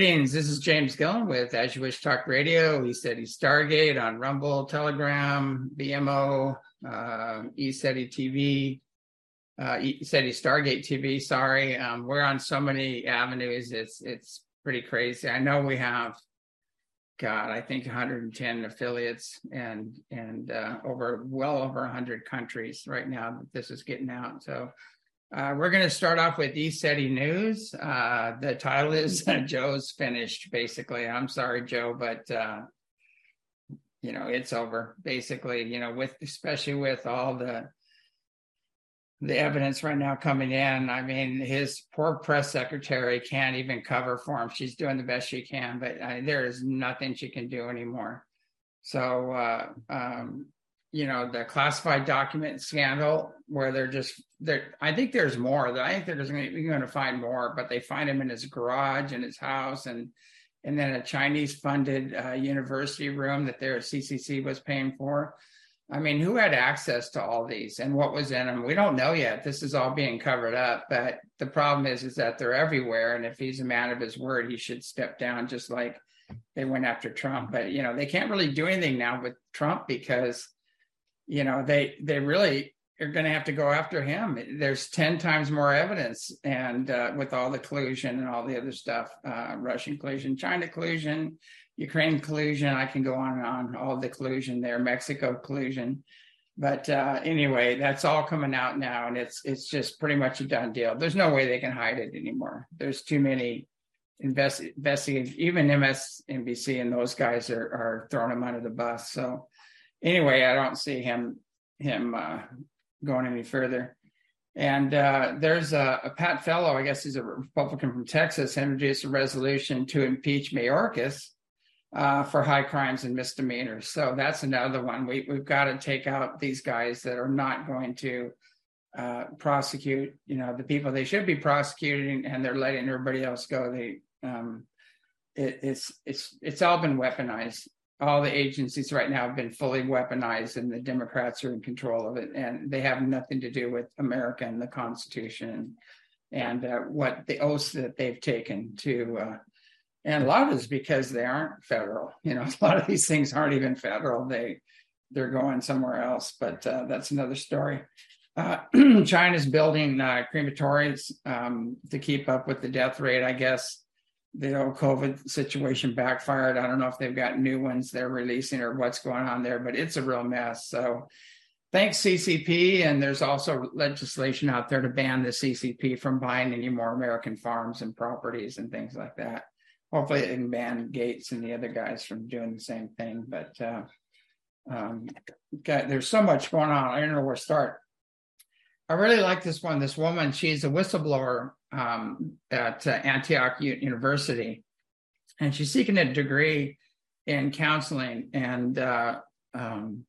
Greetings. This is James Gilliland with As You Wish Talk Radio. He said he's Stargate on Rumble, Telegram, BMO, uh, ECETI TV. Uh, he's Stargate TV. Sorry, um, we're on so many avenues. It's it's pretty crazy. I know we have, God, I think 110 affiliates and and uh, over well over 100 countries right now that this is getting out. So uh, we're going to start off with ECETI News. Uh, the title is uh, Joe's Finished, basically. I'm sorry, Joe, but, uh, you know, it's over, basically, you know, with especially with all the the evidence right now coming in. I mean, his poor press secretary can't even cover for him. She's doing the best she can, but there is nothing she can do anymore. So, uh, um, you know the classified document scandal where they're just there i think there's more i think there's going to, going to find more but they find him in his garage in his house and and then a chinese funded uh, university room that their CCP was paying for. I mean who had access to all these and what was in them we don't know yet. This is all being covered up but the problem is is that they're everywhere and if he's a man of his word he should step down just like they went after trump. But you know they can't really do anything now with trump because you know they they really are going to have to go after him. There's 10 times more evidence and uh, with all the collusion and all the other stuff uh, russian collusion china collusion ukraine collusion i can go on and on all the collusion there mexico collusion. But uh, anyway that's all coming out now and it's it's just pretty much a done deal. There's no way they can hide it anymore. There's too many invest, even msnbc and those guys are, are throwing them under the bus. So anyway, I don't see him him uh, going any further. And uh, there's a, a, Pat Fallon, I guess he's a Republican from Texas, introduced a resolution to impeach Mayorkas uh, for high crimes and misdemeanors. So that's another one. We, we've got to take out these guys that are not going to uh, prosecute, you know, the people they should be prosecuting, and they're letting everybody else go. They, um, it, it's it's it's all been weaponized all the agencies right now have been fully weaponized and the democrats are in control of it. And they have nothing to do with america and the constitution and uh, what the oaths that they've taken to uh, and a lot is because they aren't federal. You know a lot of these things aren't even federal. They they're going somewhere else. But uh, that's another story. Uh, china's building uh, crematories um, to keep up with the death rate i guess the old COVID situation backfired. I don't know if they've got new ones they're releasing or what's going on there, but it's a real mess. So thanks CCP. And there's also legislation out there to ban the CCP from buying any more American farms and properties and things like that. Hopefully, it can ban Gates and the other guys from doing the same thing. But uh, um, got, there's so much going on. I don't know where to start. I really like this one. This woman, she's a whistleblower um, at uh, Antioch University, and she's seeking a degree in counseling and uh, um,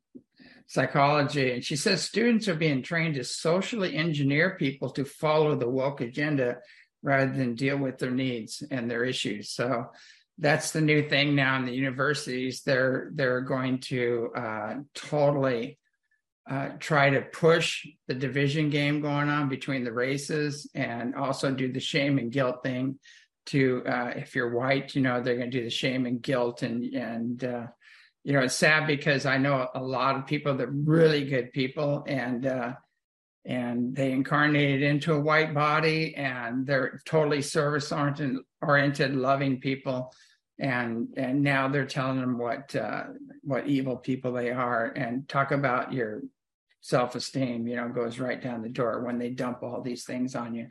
psychology. And she says students are being trained to socially engineer people to follow the woke agenda rather than deal with their needs and their issues. So that's the new thing now in the universities. They're they're going to uh, totally uh, try to push the division game going on between the races and also do the shame and guilt thing to uh, if you're white you know they're going to do the shame and guilt and and uh, you know it's sad because i know a lot of people that really good people and uh, and they incarnated into a white body and they're totally service oriented oriented loving people and and now they're telling them what uh, what evil people they are. And talk about your self-esteem you know goes right down the door when they dump all these things on you.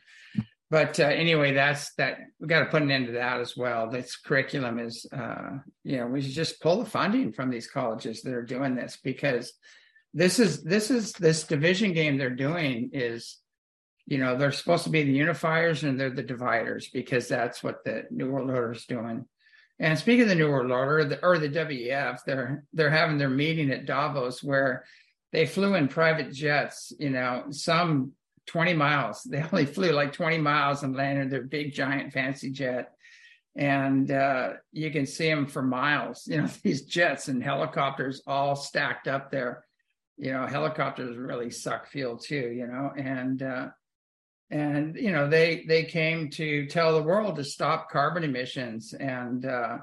But uh, anyway that's that we got to put an end to that as well. This curriculum is uh, you know we should just pull the funding from these colleges that are doing this because this is this is this division game they're doing is you know they're supposed to be the unifiers and they're the dividers because that's what the new world order is doing and speaking of the New World Order, the, or the WEF, they're they're having their meeting at Davos where they flew in private jets. You know, some 20 miles. They only flew like 20 miles and landed their big giant fancy jet. And uh, you can see them for miles. You know, these jets and helicopters all stacked up there. You know, helicopters really suck fuel too. You know, and uh, and you know they they came to tell the world to stop carbon emissions. And uh,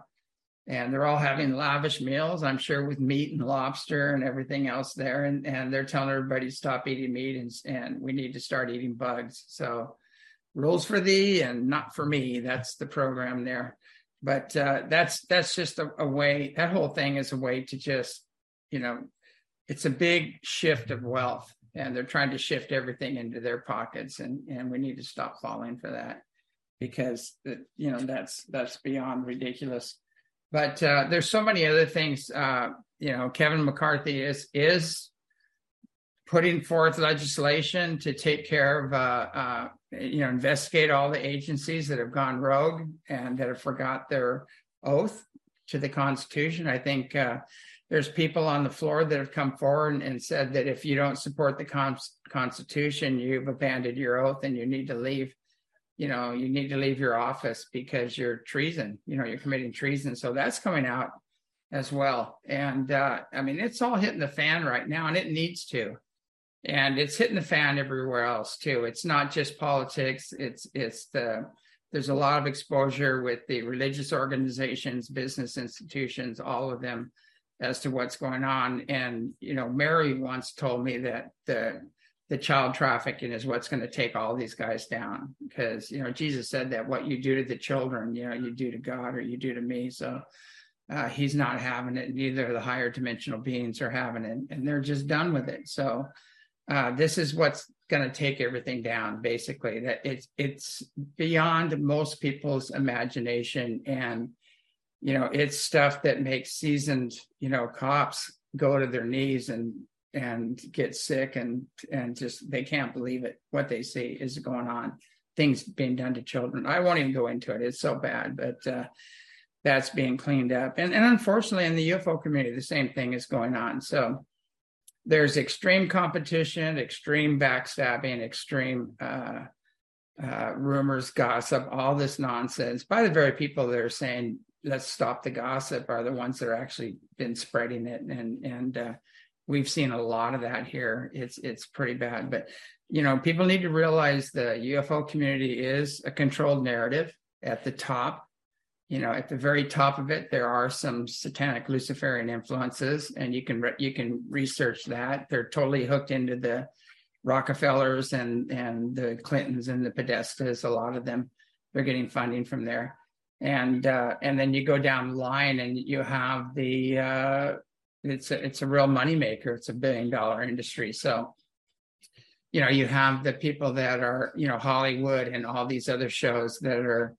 and they're all having lavish meals i'm sure with meat and lobster and everything else there. And and they're telling everybody to stop eating meat and and we need to start eating bugs. So rules for thee and not for me. That's the program there. But uh, that's that's just a, a way that whole thing is a way to just you know it's a big shift of wealth and they're trying to shift everything into their pockets and and we need to stop falling for that because you know that's that's beyond ridiculous. But uh, there's so many other things uh, you know kevin mccarthy is is putting forth legislation to take care of uh, uh you know investigate all the agencies that have gone rogue and that have forgot their oath to the constitution. I think uh, there's people on the floor that have come forward and said that if you don't support the Constitution, you've abandoned your oath and you need to leave. You know, you need to leave your office because you're treason. You know, you're committing treason. So that's coming out as well. And uh, I mean, it's all hitting the fan right now, and it needs to. And it's hitting the fan everywhere else too. It's not just politics. It's it's the there's a lot of exposure with the religious organizations, business institutions, all of them as to what's going on. And you know, Mary once told me that the the child trafficking is what's going to take all these guys down because you know Jesus said that what you do to the children, you know, you do to God or you do to me. So uh, he's not having it. Neither the higher dimensional beings are having it, and they're just done with it. So uh, this is what's going to take everything down. Basically, that it's it's beyond most people's imagination and you know it's stuff that makes seasoned you know cops go to their knees and and get sick and and just they can't believe it. What they see is going on. Things being done to children. I won't even go into it. It's so bad but uh, that's being cleaned up. And, and unfortunately in the ufo community the same thing is going on. So there's extreme competition extreme backstabbing extreme uh, uh, rumors gossip all this nonsense by the very people that are saying let's stop the gossip are the ones that are actually been spreading it. And and uh, we've seen a lot of that here. It's it's pretty bad. But you know people need to realize the ufo community is a controlled narrative at the top. You know at the very top of it there are some satanic luciferian influences and you can re- you can research that. They're totally hooked into the rockefellers and and the clintons and the podestas a lot of them. They're getting funding from there and uh, and then you go down the line and you have the uh, it's a, it's a real moneymaker. It's a billion dollar industry. So you know you have the people that are you know Hollywood and all these other shows that are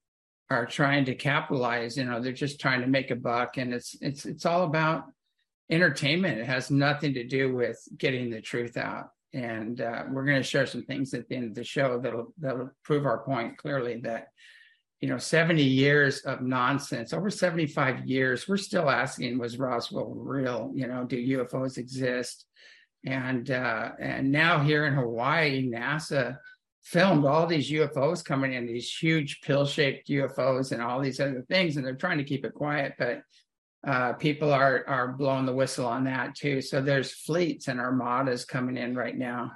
are trying to capitalize. You know they're just trying to make a buck, and it's it's it's all about entertainment. It has nothing to do with getting the truth out. And uh, we're going to share some things at the end of the show that'll that'll prove our point clearly that you know 70 years of nonsense over 75 years we're still asking was roswell real? You know do ufos exist? And uh and now here in hawaii nasa filmed all these ufos coming in these huge pill-shaped ufos and all these other things and they're trying to keep it quiet but uh, people are are blowing the whistle on that too. So there's fleets and armadas coming in right now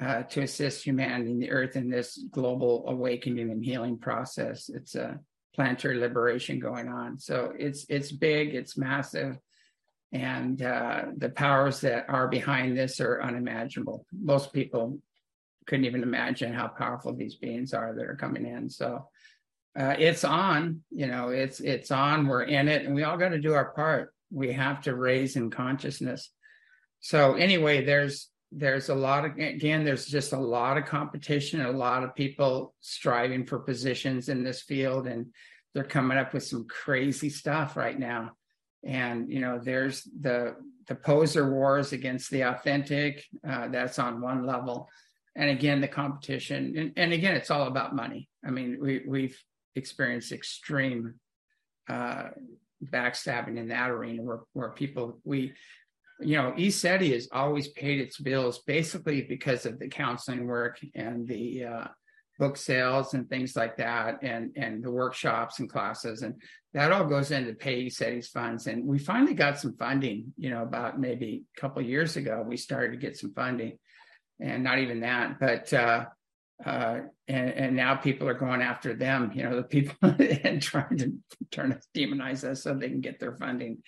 uh, to assist humanity and the earth in this global awakening and healing process. It's a planetary liberation going on. So it's it's big, it's massive, and uh, the powers that are behind this are unimaginable. Most people couldn't even imagine how powerful these beings are that are coming in. So uh, it's on. You know, it's it's on. We're in it, and we all got to do our part. We have to raise in consciousness. So anyway, there's there's a lot of again there's just a lot of competition a lot of people striving for positions in this field and they're coming up with some crazy stuff right now. And you know there's the the poser wars against the authentic uh, that's on one level. And again the competition and, and again it's all about money. I mean we we've experienced extreme uh, backstabbing in that arena where where people we you know, ECETI has always paid its bills basically because of the counseling work and the uh, book sales and things like that, and and the workshops and classes, and that all goes into pay ECETI's funds. And we finally got some funding, you know, about maybe a couple years ago, we started to get some funding, and not even that, but. Uh, uh, and, and now people are going after them, you know, the people and trying to turn us demonize us so they can get their funding.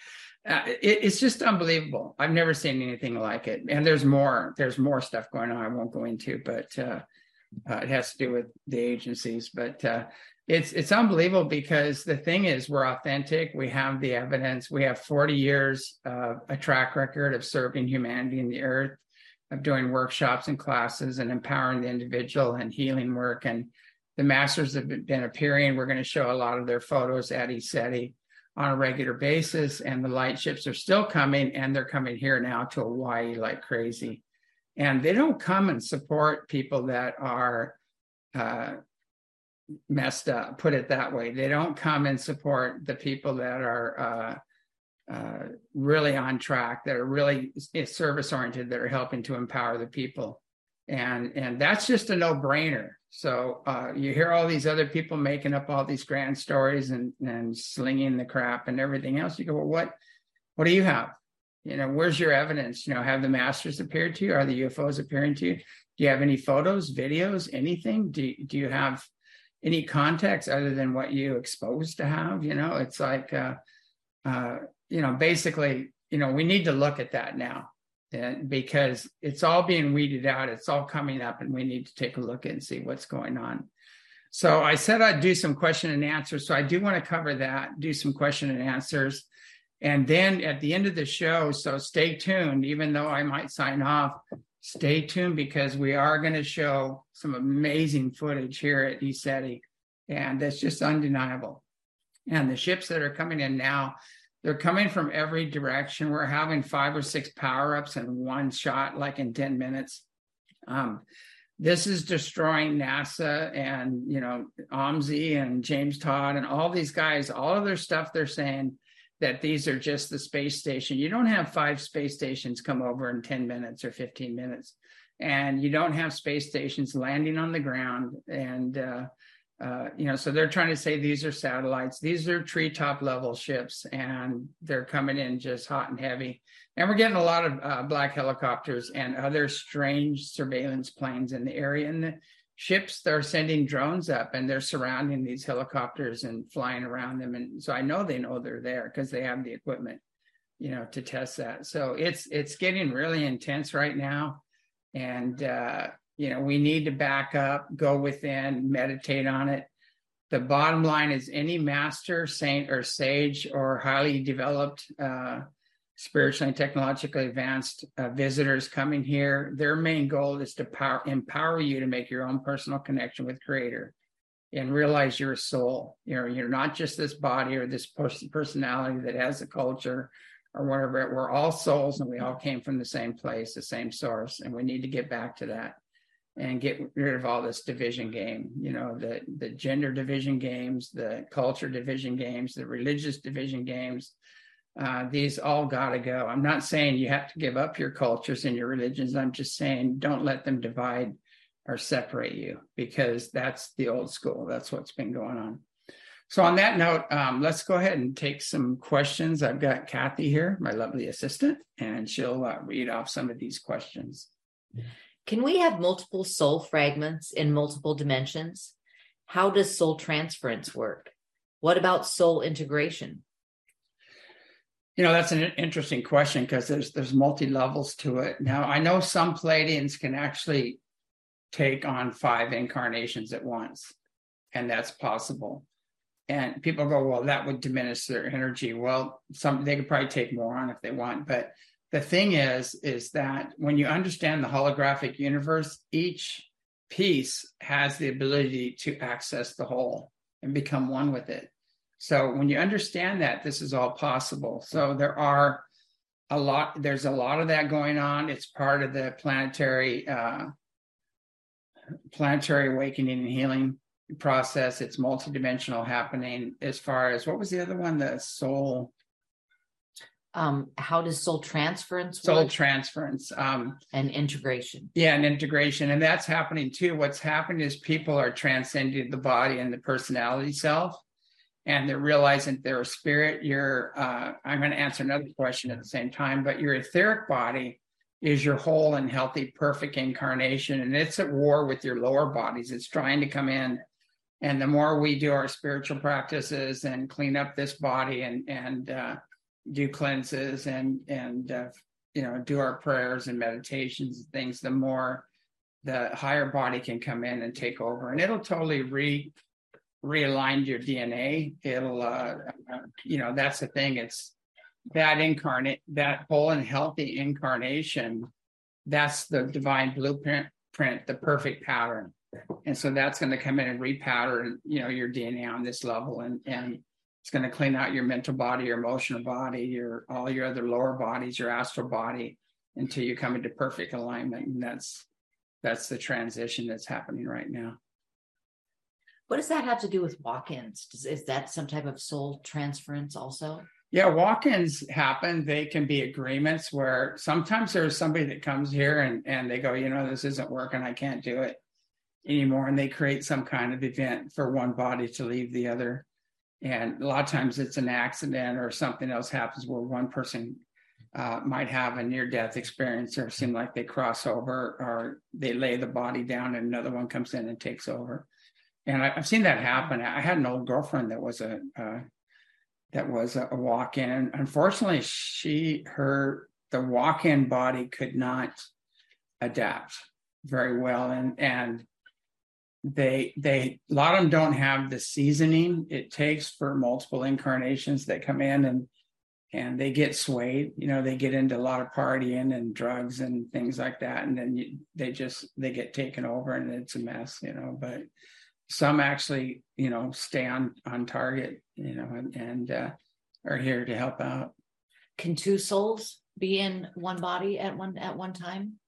Uh, it, it's just unbelievable. I've never seen anything like it. And there's more. There's more stuff going on. I won't go into, but uh, uh, it has to do with the agencies. But uh, it's it's unbelievable because the thing is, we're authentic. We have the evidence. We have 40 years of a track record of serving humanity in the earth, of doing workshops and classes and empowering the individual and healing work. And the masters have been appearing. We're going to show a lot of their photos at ECETI on a regular basis, and the light ships are still coming, and they're coming here now to Hawaii like crazy. And they don't come and support people that are uh, messed up, put it that way. They don't come and support the people that are uh, uh, really on track, that are really service oriented, that are helping to empower the people. And, and that's just a no brainer. So uh, you hear all these other people making up all these grand stories and and slinging the crap and everything else. You go, well, what what do you have? You know, where's your evidence? You know, have the masters appeared to you? Are the UFOs appearing to you? Do you have any photos, videos, anything? Do do you have any context other than what you exposed to have? You know, it's like, uh, uh, you know, basically, you know, we need to look at that now because it's all being weeded out it's all coming up and we need to take a look and see what's going on. So i said i'd do some question and answers so i do want to cover that do some question and answers. And then at the end of the show so stay tuned even though i might sign off stay tuned because we are going to show some amazing footage here at ECETI and that's just undeniable. And the ships that are coming in now they're coming from every direction. We're having five or six power ups in one shot, like in 10 minutes. Um, this is destroying NASA and, you know, OMSI and James Todd and all these guys, all of their stuff they're saying that these are just the space station. You don't have five space stations come over in 10 minutes or 15 minutes. And you don't have space stations landing on the ground and uh, uh, you know, so they're trying to say these are satellites. These are treetop level ships, and they're coming in just hot and heavy. And we're getting a lot of uh, black helicopters and other strange surveillance planes in the area. And the ships, they're sending drones up, and they're surrounding these helicopters and flying around them. And so I know they know they're there because they have the equipment, you know, to test that. So it's it's getting really intense right now, and uh, you know we need to back up go within meditate on it. The bottom line is any master saint or sage or highly developed uh, spiritually and technologically advanced uh, visitors coming here their main goal is to power, empower you to make your own personal connection with creator and realize you're a soul. You know you're not just this body or this personality that has a culture or whatever we're all souls and we all came from the same place the same source and we need to get back to that and get rid of all this division game you know the the gender division games the culture division games the religious division games. Uh, these all got to go. I'm not saying you have to give up your cultures and your religions. I'm just saying don't let them divide or separate you because that's the old school. That's what's been going on. So on that note um, let's go ahead and take some questions. I've got kathy here my lovely assistant and she'll uh, read off some of these questions can we have multiple soul fragments in multiple dimensions? How does soul transference work? What about soul integration? You know, that's an interesting question because there's there's multi levels to it. Now, I know some Pleiadians can actually take on five incarnations at once, and that's possible. And people go, well, that would diminish their energy. Well, some they could probably take more on if they want, but the thing is is that when you understand the holographic universe each piece has the ability to access the whole and become one with it. So when you understand that this is all possible. So there are a lot there's a lot of that going on. It's part of the planetary uh, planetary awakening and healing process. It's multidimensional happening. As far as what was the other one? The soul Um, how does soul transference soul work? transference. Um, and integration? yeah, and integration, and that's happening too. What's happening is people are transcending the body and the personality self, and they're realizing they're a spirit. You're. Uh, I'm going to answer another question at the same time, but your etheric body is your whole and healthy, perfect incarnation, and it's at war with your lower bodies. It's trying to come in and the more we do our spiritual practices and clean up this body and and uh, do cleanses and and uh, you know do our prayers and meditations and things the more the higher body can come in and take over. And it'll totally re realign your dna it'll uh, you know that's the thing. It's that incarnate that whole and healthy incarnation that's the divine blueprint print the perfect pattern. And so that's going to come in and repowder you know your dna on this level and and it's going to clean out your mental body your emotional body your all your other lower bodies your astral body until you come into perfect alignment and that's that's the transition that's happening right now. What does that have to do with walk-ins? Does, is that some type of soul transference also? yeah walk-ins happen. They can be agreements where sometimes there's somebody that comes here and and they go you know this isn't working. I can't do it anymore. And they create some kind of event for one body to leave the other and a lot of times it's an accident or something else happens where one person uh, might have a near death experience or seem like they cross over or they lay the body down and another one comes in and takes over. And I, have seen that happen. I had an old girlfriend that was a uh, that was a, walk-in. And unfortunately she her the walk-in body could not adapt very well. And and they they a lot of them don't have the seasoning it takes for multiple incarnations that come in and and they get swayed you know they get into a lot of partying and drugs and things like that and then you, they just they get taken over and it's a mess you know but some actually you know stay on on target you know and, and uh, are here to help out Can two souls be in one body at one at one time?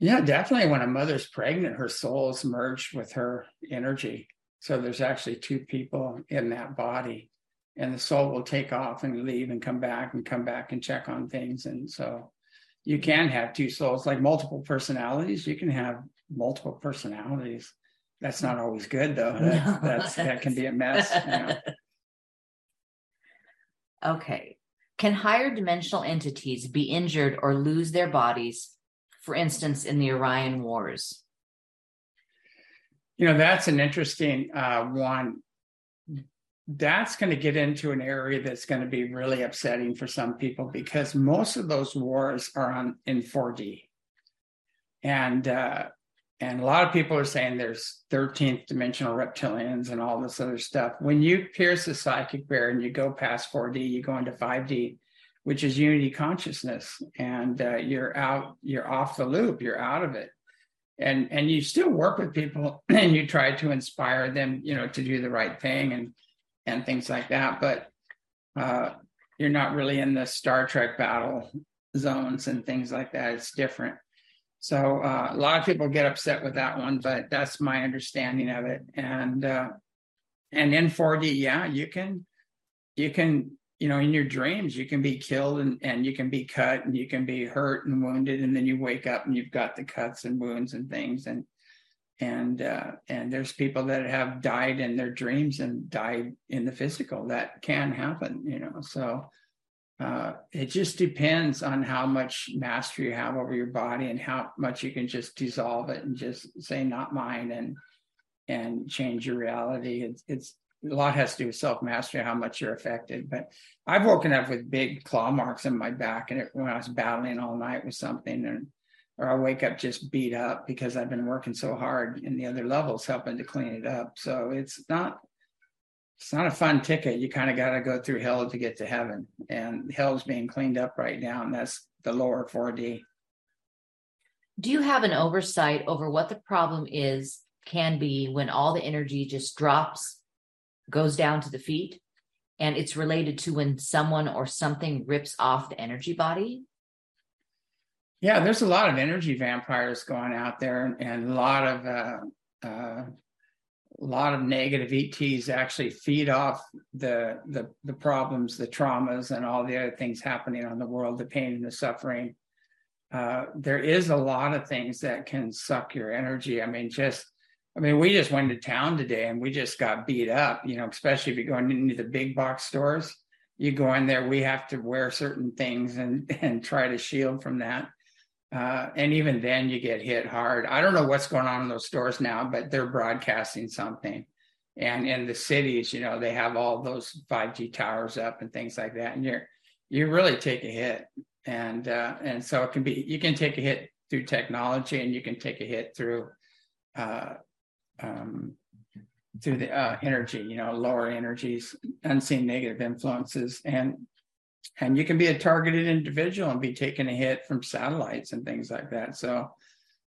Yeah, definitely. When a mother's pregnant, her soul is merged with her energy. So there's actually two people in that body, and the soul will take off and leave and come back and come back and check on things. And so you can have two souls, like multiple personalities. You can have multiple personalities. That's not always good, though. That, No, that's that can be a mess. You know? Okay. Can higher dimensional entities be injured or lose their bodies, for instance, in the Orion Wars? You know, that's an interesting uh, one. That's going to get into an area that's going to be really upsetting for some people because most of those wars are on in 4D, and uh, and a lot of people are saying there's 13th dimensional reptilians and all this other stuff. When you pierce the psychic barrier and you go past 4D, you go into 5D, which is unity consciousness, and uh, you're out, you're off the loop, you're out of it. And and you still work with people and you try to inspire them you know to do the right thing and and things like that. But uh you're not really in the star trek battle zones and things like that. It's different. So uh, a lot of people get upset with that one but that's my understanding of it. And uh and in 4d yeah you can you can you know in your dreams you can be killed and, and you can be cut and you can be hurt and wounded and then you wake up and you've got the cuts and wounds and things and and uh and there's people that have died in their dreams and died in the physical that can happen you know so uh it just depends on how much mastery you have over your body and how much you can just dissolve it and just say not mine and and change your reality. It's it's a lot has to do with self mastery, how much you're affected. But I've woken up with big claw marks in my back, and it, when I was battling all night with something, and or I wake up just beat up because I've been working so hard in the other levels helping to clean it up. So it's not it's not a fun ticket. You kind of got to go through hell to get to heaven, and hell's being cleaned up right now, and that's the lower 4D. Do you have an oversight over what the problem is, can be when all the energy just drops, goes down to the feet? And it's related to when someone or something rips off the energy body? Yeah, there's a lot of energy vampires going out there, and, a lot of uh, uh, a lot of negative ETs actually feed off the the the problems, the traumas, and all the other things happening on the world, the pain and the suffering. Uh, there is a lot of things that can suck your energy. I mean, just I mean, we just went to town today and we just got beat up, you know, especially if you're going into the big box stores. You go in there, we have to wear certain things and and try to shield from that. Uh, and even then you get hit hard. I don't know what's going on in those stores now, but they're broadcasting something. And in the cities, you know, they have all those 5G towers up and things like that. And you're you really take a hit. And uh, and so it can be you can take a hit through technology and you can take a hit through uh, um, through the uh, energy, you know, lower energies, unseen negative influences. And and you can be a targeted individual and be taking a hit from satellites and things like that. So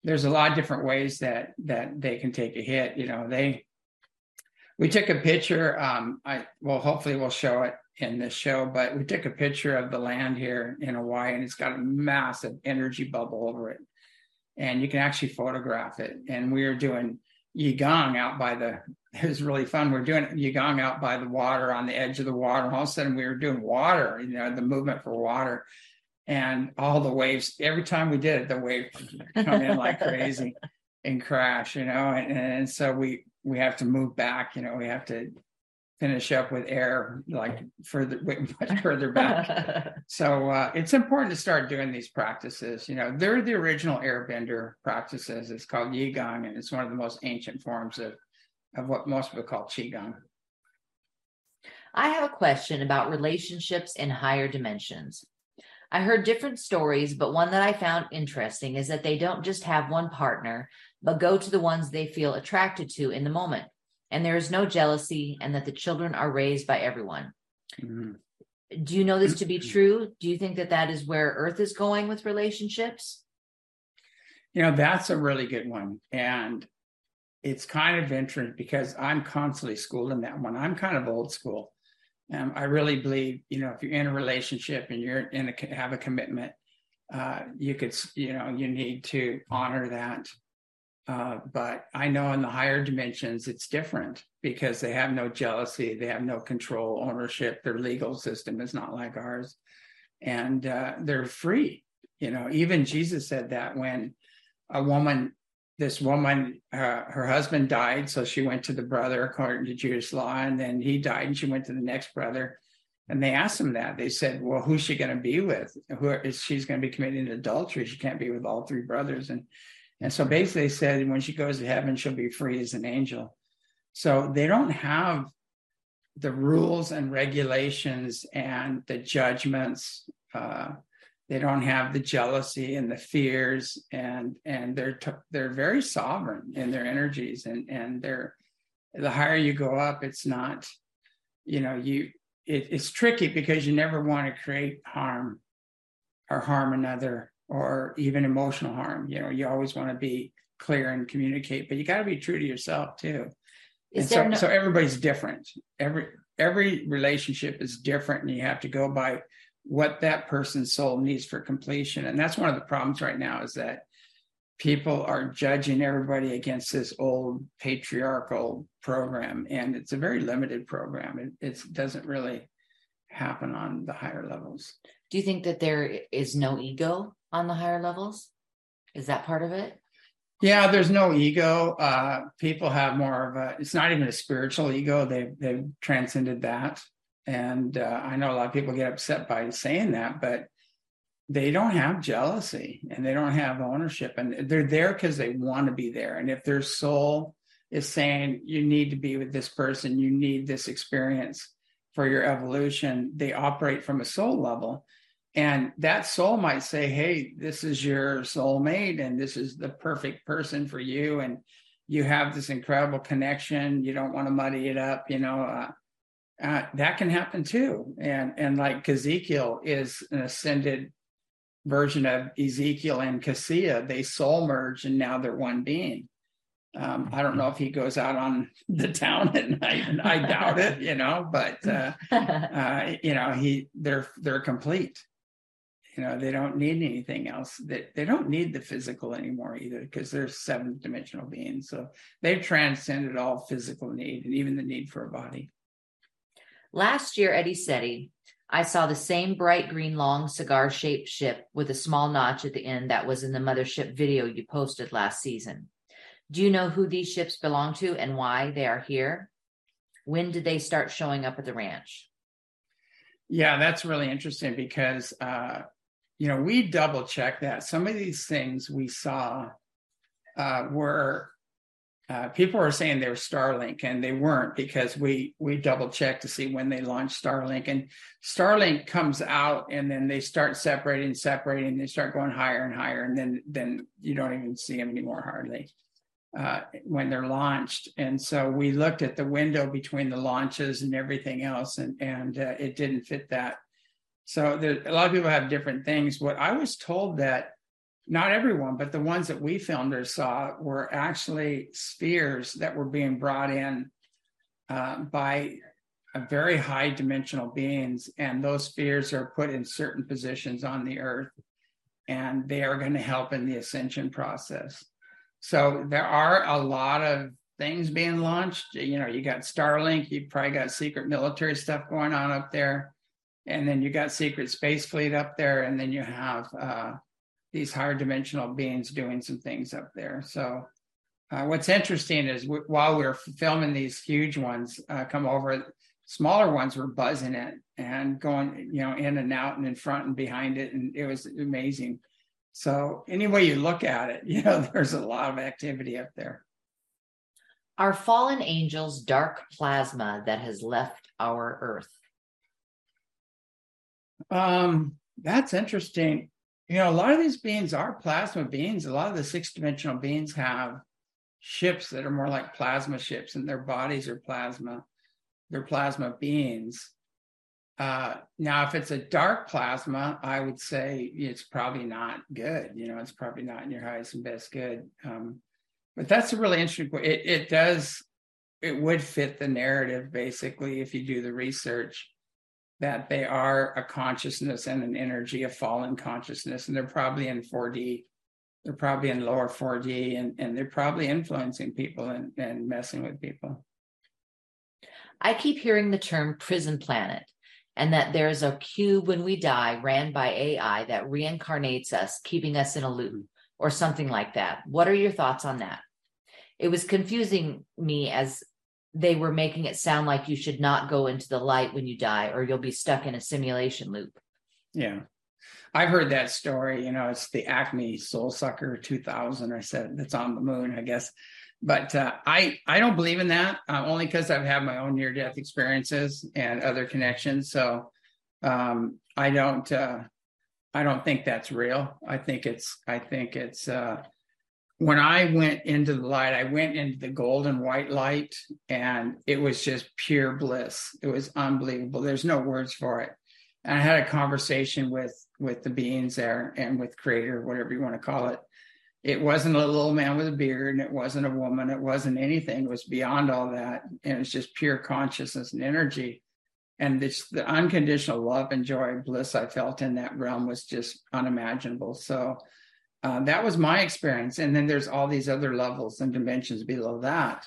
there's a lot of different ways that that they can take a hit. You know they we took a picture um i well hopefully we'll show it in this show but we took a picture of the land here in hawaii and it's got a massive energy bubble over it. And you can actually photograph it. And we are doing Qigong out by the it was really fun. We are doing Qigong out by the water on the edge of the water. All of a sudden we were doing water, you know, the movement for water. And all the waves, every time we did it, the waves come in like crazy and crash, you know. And, and so we we have to move back, you know, we have to finish up with air like further much further back. So uh, it's important to start doing these practices you know they're the original airbender practices. It's called qigong and it's one of the most ancient forms of of what most people call qigong. I have a question about relationships in higher dimensions. I heard different stories but one that i found interesting is that they don't just have one partner but go to the ones they feel attracted to in the moment and there is no jealousy, and that the children are raised by everyone. Mm-hmm. Do you know this to be true? Do you think that that is where Earth is going with relationships? You know, that's a really good one. And it's kind of interesting because I'm constantly schooled in that one. I'm kind of old school. Um, I really believe, you know, if you're in a relationship and you're in a have a commitment, uh, you could, you know, you need to honor that uh, but I know in the higher dimensions, it's different because they have no jealousy, they have no control, ownership. Their legal system is not like ours, and uh, they're free. You know, even Jesus said that when a woman, this woman, uh, her husband died, so she went to the brother according to Jewish law, and then he died, and she went to the next brother. And they asked him that. They said, "Well, who's she going to be with? Who is she's going to be committing adultery? She can't be with all three brothers." And and so basically, they said when she goes to heaven, she'll be free as an angel. So they don't have the rules and regulations and the judgments. Uh, they don't have the jealousy and the fears, and and they're t- they're very sovereign in their energies, and and they're the higher you go up, it's not, you know, you it, it's tricky because you never want to create harm or harm another or even emotional harm. You know, you always want to be clear and communicate, but you got to be true to yourself too. Is and so, no- so everybody's different. Every every relationship is different, and you have to go by what that person's soul needs for completion. And that's one of the problems right now is that people are judging everybody against this old patriarchal program, and it's a very limited program. It, it doesn't really happen on the higher levels. Do you think that there is no ego on the higher levels? Is that part of it? Yeah, there's no ego. Uh, people have more of a. It's not even a spiritual ego. They've they've transcended that, and uh, I know a lot of people get upset by saying that, but they don't have jealousy and they don't have ownership, and they're there because they want to be there. And if their soul is saying you need to be with this person, you need this experience for your evolution, they operate from a soul level and that soul might say, Hey, this is your soulmate, and this is the perfect person for you. And you have this incredible connection. You don't want to muddy it up, you know. Uh, uh, that can happen too. And and like Ezekiel is an ascended version of Ezekiel and Cassia. They soul merge and now they're one being. Um, I don't know if he goes out on the town at night, and I doubt it, you know. But uh, uh, you know, he they're they're complete you know they don't need anything else they, they don't need the physical anymore either because they're seven dimensional beings so they've transcended all physical need and even the need for a body last year at ECETI, I saw the same bright green long cigar shaped ship with a small notch at the end that was in the mothership video you posted last season. Do you know who these ships belong to and why they are here? When did they start showing up at the ranch? Yeah, that's really interesting because uh, you know we double check that. Some of these things we saw uh, were uh, people were saying they were Starlink and they weren't because we we double checked to see when they launched Starlink and Starlink comes out and then they start separating, separating, they start going higher and higher and then then you don't even see them anymore hardly uh, when they're launched. And so we looked at the window between the launches and everything else and and uh, it didn't fit that. So there, a lot of people have different things. What I was told that not everyone, but the ones that we filmed or saw were actually spheres that were being brought in uh, by very high dimensional beings. And those spheres are put in certain positions on the earth, and they are going to help in the ascension process. So there are a lot of things being launched. You know, you got Starlink, you probably got secret military stuff going on up there. And then you got secret space fleet up there, and then you have uh, these higher dimensional beings doing some things up there. So uh, what's interesting is w- while we are filming these huge ones uh, come over, smaller ones were buzzing it and going, you know, in and out and in front and behind it, and it was amazing. So any way you look at it, you know, there's a lot of activity up there. our fallen angels dark plasma that has left our Earth? Um, that's interesting you know, a lot of these beings are plasma beings. A lot of the six dimensional beings have ships that are more like plasma ships, and their bodies are plasma. They're plasma beings. Uh, now, if it's a dark plasma, I would say it's probably not good. You know, it's probably not in your highest and best good. Um, but that's a really interesting. It, it does. It would fit the narrative basically if you do the research that they are a consciousness and an energy, a fallen consciousness, and they're probably in 4D. They're probably in lower 4D and, and they're probably influencing people and, and messing with people. I keep hearing the term prison planet and that there's a cube when we die ran by AI that reincarnates us, keeping us in a loop or something like that. What are your thoughts on that? It was confusing me as they were making it sound like you should not go into the light when you die or you'll be stuck in a simulation loop. Yeah. I've heard that story. You know, it's the Acme Soul Sucker 2000. I said that's on the moon, I guess. But uh, I I don't believe in that uh, only because I've had my own near death experiences and other connections. So um, I don't uh, I don't think that's real. I think it's I think it's uh, when I went into the light, I went into the golden white light and it was just pure bliss. It was unbelievable. There's no words for it. And I had a conversation with with the beings there and with creator, whatever you want to call it. It wasn't a little man with a beard and it wasn't a woman. It wasn't anything. It was beyond all that. And it was just pure consciousness and energy. And this, the unconditional love and joy, bliss I felt in that realm was just unimaginable. So uh, that was my experience. And then there's all these other levels and dimensions below that.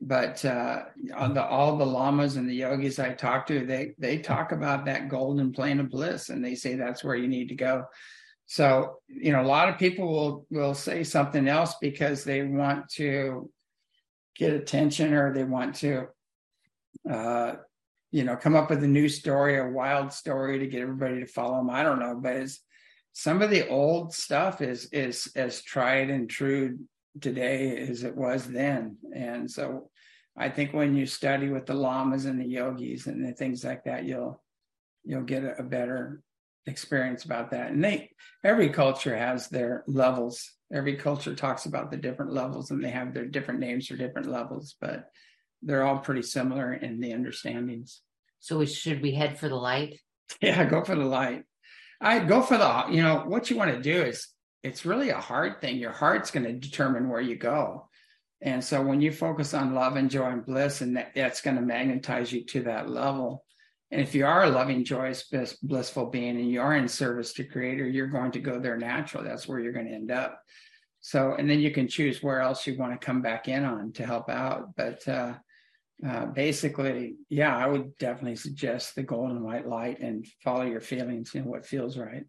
But uh, the, all the lamas and the yogis I talk to, they they talk about that golden plane of bliss, and they say that's where you need to go. So you know, a lot of people will will say something else because they want to get attention or they want to, uh, you know, come up with a new story, a wild story to get everybody to follow them. I don't know, but it's some of the old stuff is is as tried and true today as it was then. And so i think when you study with the lamas and the yogis and the things like that you'll you'll get a, a better experience about that. And they every culture has their levels. Every culture talks about the different levels and they have their different names for different levels but they're all pretty similar in the understandings. So should we head for the light? Yeah go for the light I go for the, you know, what you want to do is it's really a hard thing. Your heart's going to determine where you go. And so when you focus on love and joy and bliss, and that, that's going to magnetize you to that level. And if you are a loving, joyous, blissful being and you are in service to creator, you're going to go there naturally. That's where you're going to end up. So, and then you can choose where else you want to come back in on to help out. But uh, uh, basically, yeah, I would definitely suggest the golden white light and follow your feelings, you know, what feels right.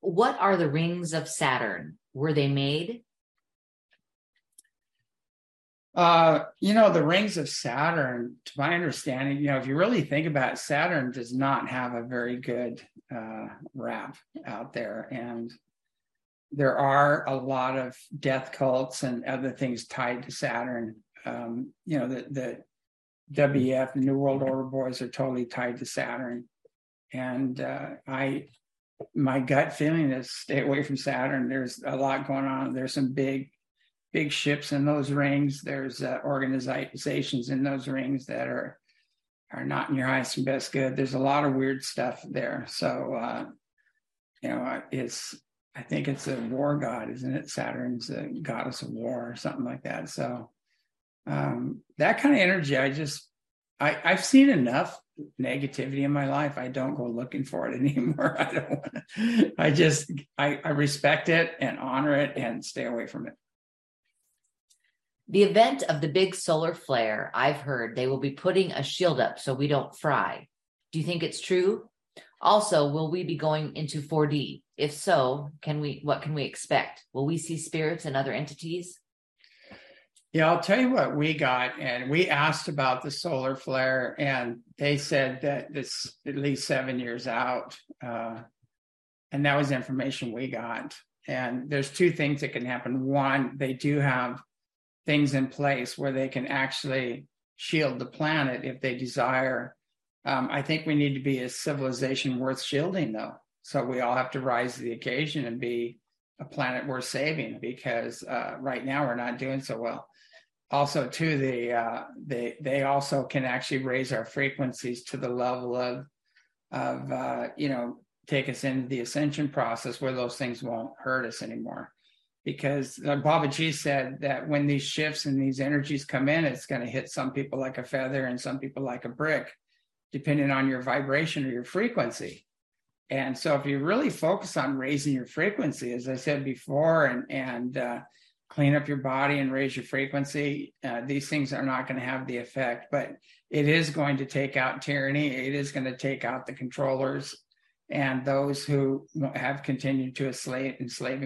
What are the rings of Saturn? Were they made? Uh, you know, the rings of Saturn, to my understanding, you know, if you really think about it, Saturn does not have a very good uh, rap out there. And there are a lot of death cults and other things tied to Saturn. Um, you know, the, the WEF, New World Order boys are totally tied to Saturn. And uh, I, my gut feeling is stay away from Saturn. There's a lot going on. There's some big big ships in those rings. There's uh, organizations in those rings that are are not in your highest and best good. There's a lot of weird stuff there. So uh, you know, it's I think it's a war god, isn't it? Saturn's a goddess of war or something like that. So um, that kind of energy, I just I, I've seen enough negativity in my life. I don't go looking for it anymore. I don't want to, I just I, I respect it and honor it and stay away from it. The event of the big solar flare, I've heard they will be putting a shield up so we don't fry. Do you think it's true? Also, will we be going into 4D? If so, can we what can we expect? Will we see spirits and other entities? Yeah, I'll tell you what we got, and we asked about the solar flare, and they said that it's at least seven years out, uh, and that was information we got. And there's two things that can happen. One, they do have things in place where they can actually shield the planet if they desire. Um, I think we need to be a civilization worth shielding, though. So we all have to rise to the occasion and be a planet worth saving because uh, right now we're not doing so well. Also, too, the uh, they they also can actually raise our frequencies to the level of of uh, you know take us into the ascension process where those things won't hurt us anymore because Baba Babaji said that when these shifts and these energies come in, it's going to hit some people like a feather and some people like a brick, depending on your vibration or your frequency. And so, if you really focus on raising your frequency, as I said before, and and uh, clean up your body and raise your frequency, uh, these things are not going to have the effect. But it is going to take out tyranny. It is going to take out the controllers and those who have continued to enslave, enslave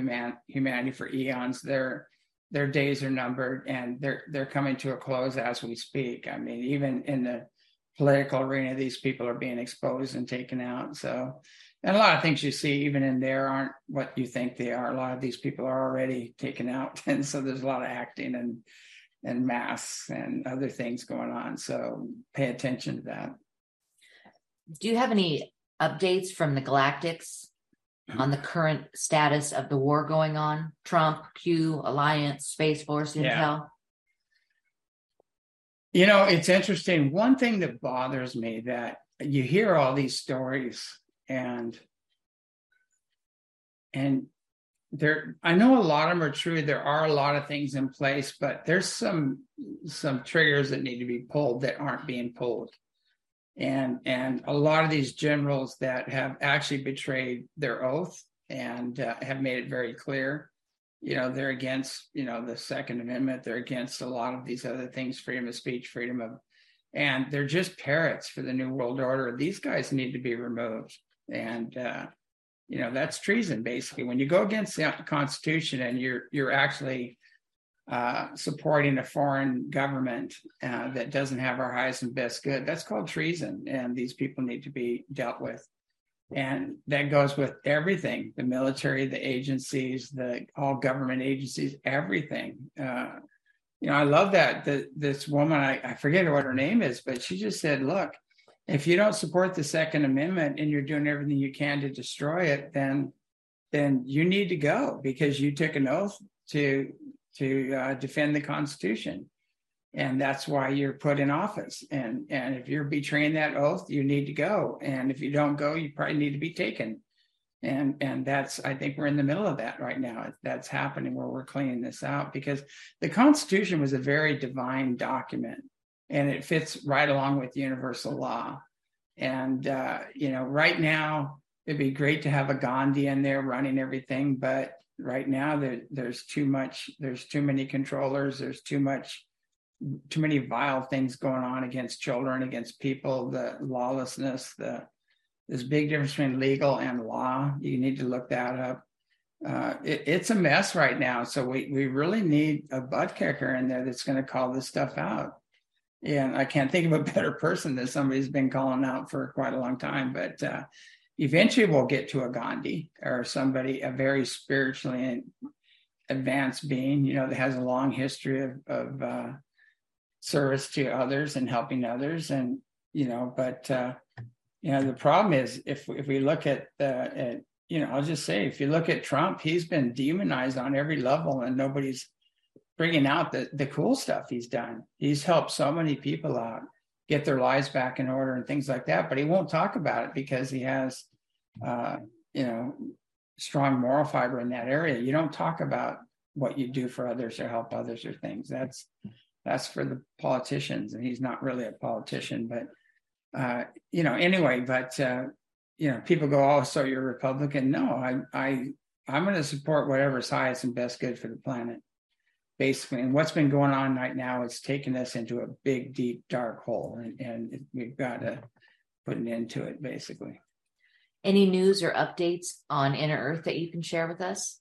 humanity for eons, their their days are numbered, and they're they're coming to a close as we speak. I mean, even in the political arena, these people are being exposed and taken out. So, and a lot of things you see even in there aren't what you think they are. A lot of these people are already taken out, and so there's a lot of acting and and masks and other things going on. So pay attention to that. Do you have any updates from the Galactics mm-hmm. on the current status of the war going on? Trump, Q, Alliance, Space Force, Intel? Yeah. You know, it's interesting. One thing that bothers me that you hear all these stories and and there i know a lot of them are true. There are a lot of things in place but there's some some triggers that need to be pulled that aren't being pulled. And and a lot of these generals that have actually betrayed their oath and uh, have made it very clear you know they're against you know the second amendment. They're against a lot of these other things freedom of speech freedom of and they're just parrots for the new world order. These guys need to be removed and uh, you know that's treason basically when you go against the constitution and you're you're actually uh, supporting a foreign government uh, that doesn't have our highest and best good. That's called treason, and these people need to be dealt with. And that goes with everything: the military, the agencies, the all government agencies, everything. Uh, you know, I love that. The, this woman, I, I forget what her name is, but she just said, "Look, if you don't support the Second Amendment and you're doing everything you can to destroy it, then." then you need to go because you took an oath to to uh, defend the Constitution. And that's why you're put in office. And, and if you're betraying that oath, you need to go. And if you don't go, you probably need to be taken. And, and that's, I think we're in the middle of that right now. That's happening where we're cleaning this out because the Constitution was a very divine document and it fits right along with universal law. And uh, you know, right now it'd be great to have a Gandhi in there running everything, but right now there, there's too much. There's too many controllers. There's too much too many vile things going on against children, against people, the lawlessness, the there's big difference between legal and law. You need to look that up. Uh, it, it's a mess right now. So we we really need a butt kicker in there that's going to call this stuff out. And I can't think of a better person than somebody's been calling out for quite a long time. But uh, eventually we'll get to a Gandhi or somebody, a very spiritually advanced being, you know, that has a long history of, of uh, service to others and helping others and you know but uh you know the problem is if if we look at the at, you know i'll just say if you look at trump he's been demonized on every level and nobody's bringing out the the cool stuff he's done. He's helped so many people out get their lives back in order and things like that but he won't talk about it because he has uh you know strong moral fiber in that area. You don't talk about what you do for others or help others or things. That's that's for the politicians and he's not really a politician but uh, you know anyway but uh, you know people go oh so you're republican? No i i i'm going to support whatever's highest and best good for the planet basically and what's been going on right now is taking us into a big deep dark hole and, and we've got to put an end to it basically any news or updates on inner earth that you can share with us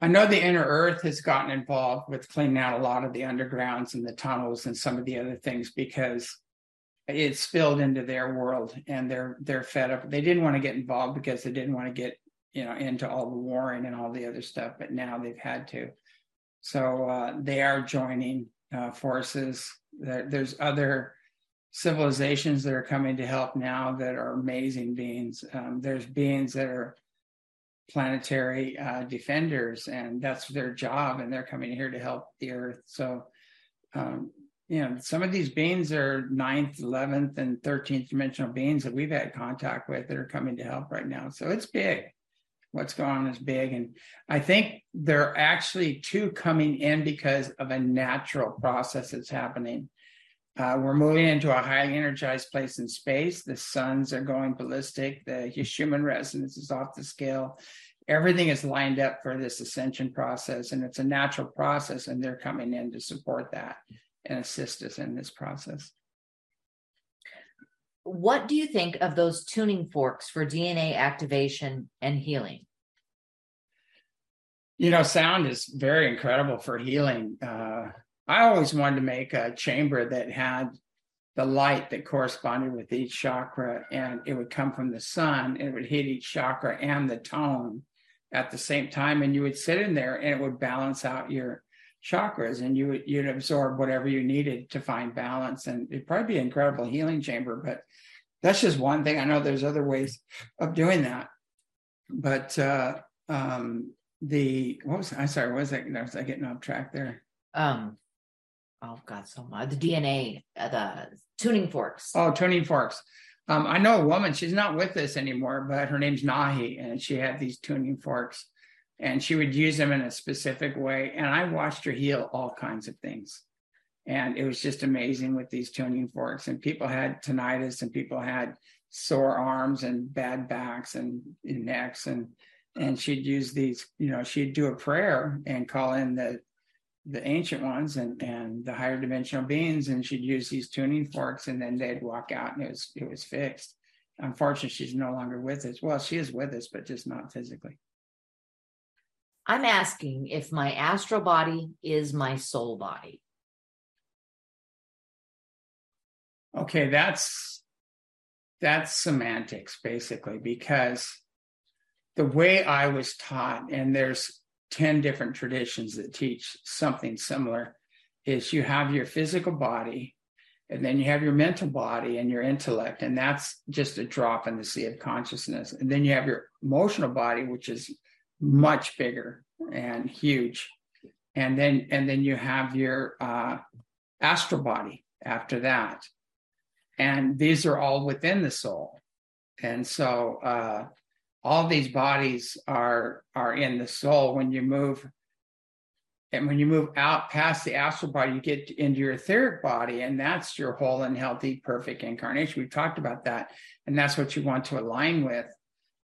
I know the inner earth has gotten involved with cleaning out a lot of the undergrounds and the tunnels and some of the other things because it spilled into their world and they're they're fed up. They didn't want to get involved because they didn't want to get you know into all the warring and all the other stuff, but now they've had to. So uh, they are joining uh, forces. There, there's other civilizations that are coming to help now that are amazing beings. Um, there's beings that are planetary uh, defenders, and that's their job, and they're coming here to help the Earth. So, um, you know, some of these beings are ninth, eleventh, and thirteenth dimensional beings that we've had contact with that are coming to help right now. So it's big. What's going on is big, and I think they're actually two coming in because of a natural process that's happening. Uh, we're moving into a highly energized place in space. The suns are going ballistic. The human resonance is off the scale. Everything is lined up for this ascension process, and it's a natural process, and they're coming in to support that and assist us in this process. What do you think of those tuning forks for DNA activation and healing? You know, sound is very incredible for healing. Uh, I always wanted to make a chamber that had the light that corresponded with each chakra, and it would come from the sun, and it would hit each chakra and the tone at the same time, and you would sit in there, and it would balance out your chakras, and you would you'd absorb whatever you needed to find balance, and it'd probably be an incredible healing chamber. But that's just one thing. I know there's other ways of doing that, but uh, um, the what was I'm sorry, what was that? Was I getting off track there? Um, oh god so much the dna uh, the tuning forks oh tuning forks um, i know a woman she's not with us anymore but her name's nahi and she had these tuning forks and she would use them in a specific way and i watched her heal all kinds of things and it was just amazing with these tuning forks and people had tinnitus and people had sore arms and bad backs and, and necks and and she'd use these you know she'd do a prayer and call in the the ancient ones and and the higher dimensional beings and she'd use these tuning forks and then they'd walk out and it was it was fixed. Unfortunately she's no longer with us. Well she is with us but just not physically. I'm asking if my astral body is my soul body. Okay that's that's semantics basically because the way i was taught and there's 10 different traditions that teach something similar is you have your physical body and then you have your mental body and your intellect and that's just a drop in the sea of consciousness. And then you have your emotional body which is much bigger and huge. And then and then you have your uh, astral body after that. And these are all within the soul. And so uh, all these bodies are are in the soul when you move and when you move out past the astral body, you get into your etheric body, and that's your whole and healthy, perfect incarnation. We've talked about that, and that's what you want to align with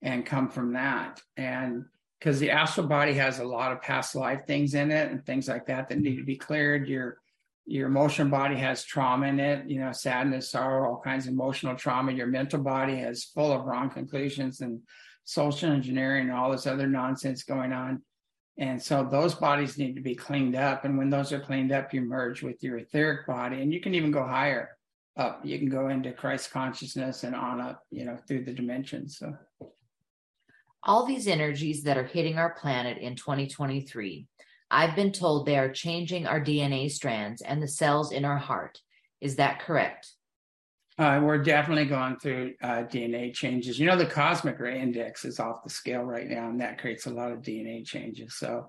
and come from that. And because the astral body has a lot of past life things in it and things like that that need to be cleared. Your your emotional body has trauma in it, you know, sadness, sorrow, all kinds of emotional trauma. Your mental body is full of wrong conclusions and social engineering and all this other nonsense going on. And so those bodies need to be cleaned up. And when those are cleaned up, you merge with your etheric body, and you can even go higher up. You can go into Christ consciousness and on up, you know, through the dimensions. So all these energies that are hitting our planet in 2023, I've been told they are changing our DNA strands and the cells in our heart. Is that correct? Uh, we're definitely going through uh, DNA changes. You know, the cosmic ray index is off the scale right now, and that creates a lot of DNA changes. So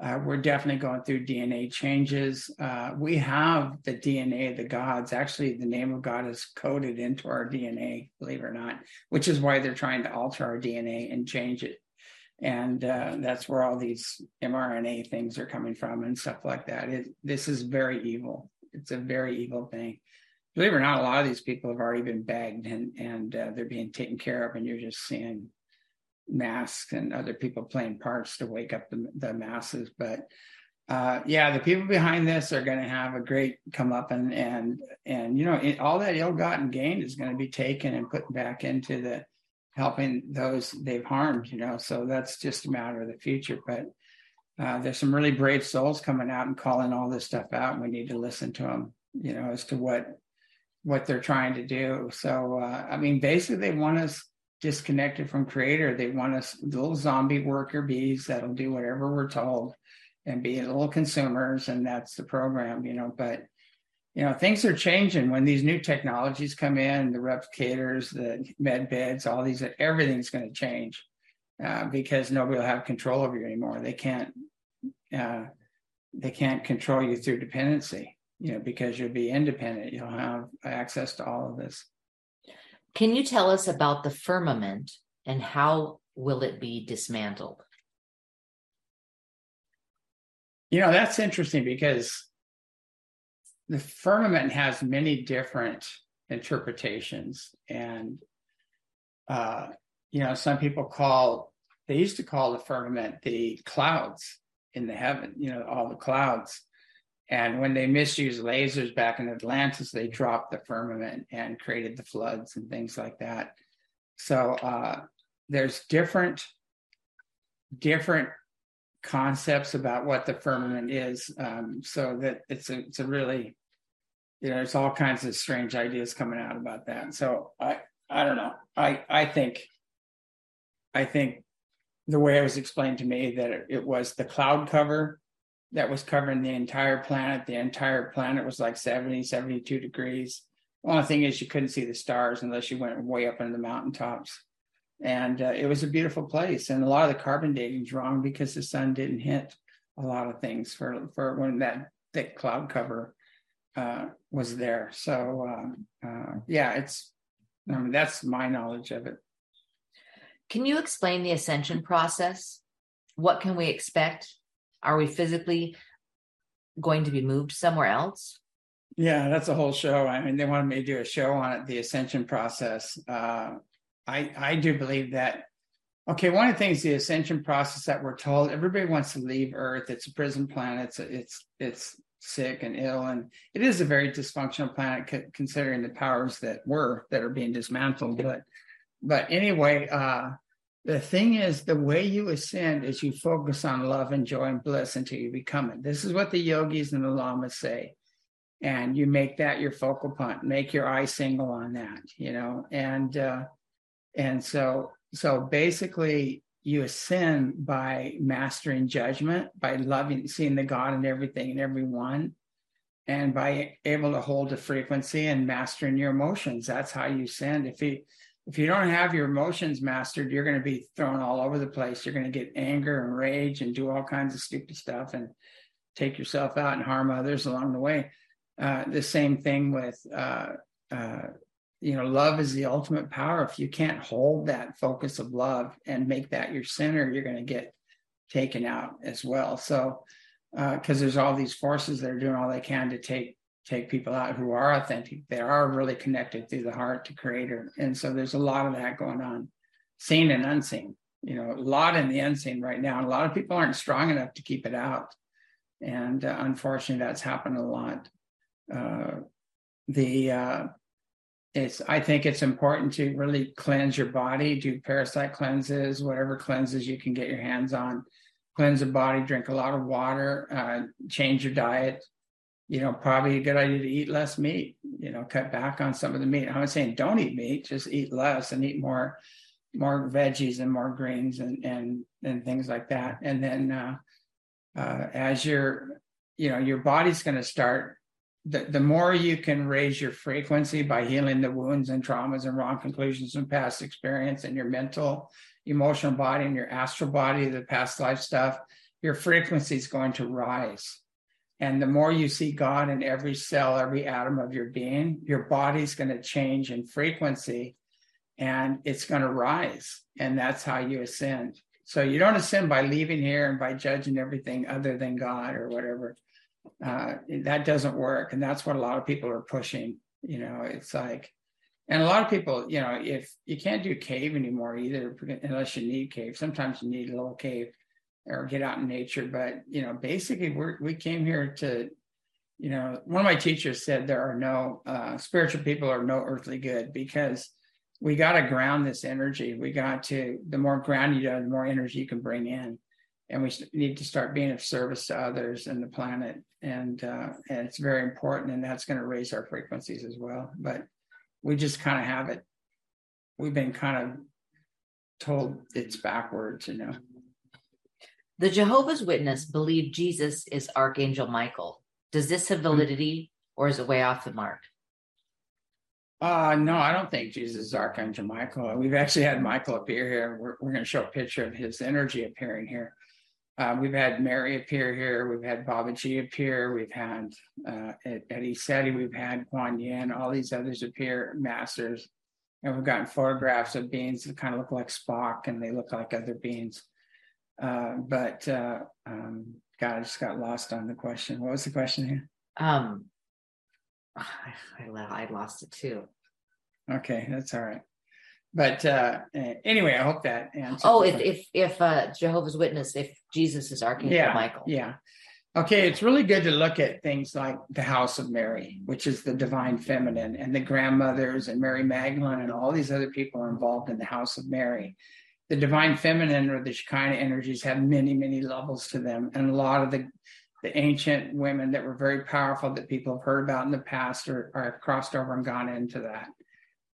uh, we're definitely going through DNA changes. Uh, we have the DNA of the gods. Actually, the name of God is coded into our DNA, believe it or not, which is why they're trying to alter our DNA and change it. And uh, that's where all these mRNA things are coming from and stuff like that. It, this is very evil. It's a very evil thing. Believe it or not, a lot of these people have already been bagged and and uh, they're being taken care of, and you're just seeing masks and other people playing parts to wake up the, the masses. But uh, yeah, the people behind this are going to have a great come up and and and you know it, all that ill-gotten gain is going to be taken and put back into the helping those they've harmed. You know, so that's just a matter of the future. But uh, there's some really brave souls coming out and calling all this stuff out, and we need to listen to them. You know, as to what what they're trying to do. So uh, I mean, basically, they want us disconnected from creator. They want us little zombie worker bees that'll do whatever we're told and be little consumers. And that's the program, you know, but you know, things are changing when these new technologies come in, the replicators, the med beds, all these, everything's going to change uh, because nobody will have control over you anymore. They can't, uh, they can't control you through dependency, you know, because you'll be independent. You'll have access to all of this. Can you tell us about the firmament and how will it be dismantled? You know, that's interesting because the firmament has many different interpretations. And, uh, you know, some people call, they used to call the firmament the clouds in the heaven, you know, all the clouds. And when they misused lasers back in Atlantis, they dropped the firmament and created the floods and things like that. So uh, there's different different concepts about what the firmament is. Um, so that it's a it's a really you know there's all kinds of strange ideas coming out about that. So I I don't know. I I think I think the way it was explained to me that it, it was the cloud cover that was covering the entire planet. The entire planet was like 70, 72 degrees. Only thing is you couldn't see the stars unless you went way up into the mountaintops. And uh, it was a beautiful place. And a lot of the carbon dating is wrong because the sun didn't hit a lot of things for, for when that thick cloud cover uh, was there. So uh, uh yeah, it's, I mean, that's my knowledge of it. Can you explain the ascension process? What can we expect are we physically going to be moved somewhere else? Yeah, that's a whole show. I mean, they wanted me to do a show on it, the ascension process. Uh, I I do believe that. Okay, one of the things the ascension process that we're told everybody wants to leave Earth. It's a prison planet. It's it's it's sick and ill, and it is a very dysfunctional planet considering the powers that were that are being dismantled. But but anyway, uh, the thing is, the way you ascend is you focus on love and joy and bliss until you become it. This is what the yogis and the lamas say. And you make that your focal point, make your eye single on that, you know, and uh, and so so basically you ascend by mastering judgment, by loving, seeing the God in everything and everyone, and by able to hold the frequency and mastering your emotions. That's how you ascend. If you if you don't have your emotions mastered, you're going to be thrown all over the place. You're going to get anger and rage and do all kinds of stupid stuff and take yourself out and harm others along the way. Uh, the same thing with, uh, uh, you know, love is the ultimate power. If you can't hold that focus of love and make that your center, you're going to get taken out as well. So, because uh, there's all these forces that are doing all they can to take take people out who are authentic. They are really connected through the heart to Creator, and so there's a lot of that going on, seen and unseen. You know, a lot in the unseen right now, a lot of people aren't strong enough to keep it out, and uh, unfortunately, that's happened a lot. Uh, the uh, it's I think it's important to really cleanse your body, do parasite cleanses, whatever cleanses you can get your hands on cleanse the body, drink a lot of water, uh, change your diet. You know, probably a good idea to eat less meat. You know, cut back on some of the meat. I'm not saying don't eat meat, just eat less and eat more, more veggies and more greens and and and things like that. And then uh, uh, as your, you know, your body's going to start. The, the more you can raise your frequency by healing the wounds and traumas and wrong conclusions from past experience and your mental emotional body and your astral body, the past life stuff, your frequency is going to rise. And the more you see God in every cell, every atom of your being, your body's going to change in frequency and it's going to rise. And that's how you ascend. So you don't ascend by leaving here and by judging everything other than God or whatever. Uh, that doesn't work. And that's what a lot of people are pushing. You know, it's like, and a lot of people, you know, if you can't do cave anymore either, unless you need cave. Sometimes you need a little cave or get out in nature. But you know, basically, we we came here to, you know, one of my teachers said there are no uh, spiritual people are no earthly good because we got to ground this energy. We got to the more ground you do, the more energy you can bring in, and we need to start being of service to others and the planet. And uh, and it's very important, and that's going to raise our frequencies as well. But we just kind of have it. We've been kind of told it's backwards, you know. The Jehovah's Witness believe Jesus is Archangel Michael. Does this have validity or is it way off the mark? Uh, no, I don't think Jesus is Archangel Michael. We've actually had Michael appear here. We're, we're going to show a picture of his energy appearing here. Uh, we've had Mary appear here. We've had Babaji appear. We've had uh, Eddie Seti. We've had Kuan Yin. All these others appear, masters. And we've gotten photographs of beings that kind of look like Spock and they look like other beings. Uh, but uh, um, God, I just got lost on the question. What was the question here? Um, I, I lost it too. Okay, that's all right but uh, anyway, I hope that answers. Oh, if if if uh, Jehovah's Witness, if Jesus is Archangel yeah, Michael, yeah. Okay, it's really good to look at things like the House of Mary, which is the divine feminine, and the grandmothers and Mary Magdalene and all these other people are involved in the House of Mary. The divine feminine or the Shekinah energies have many, many levels to them, and a lot of the the ancient women that were very powerful that people have heard about in the past are, are crossed over and gone into that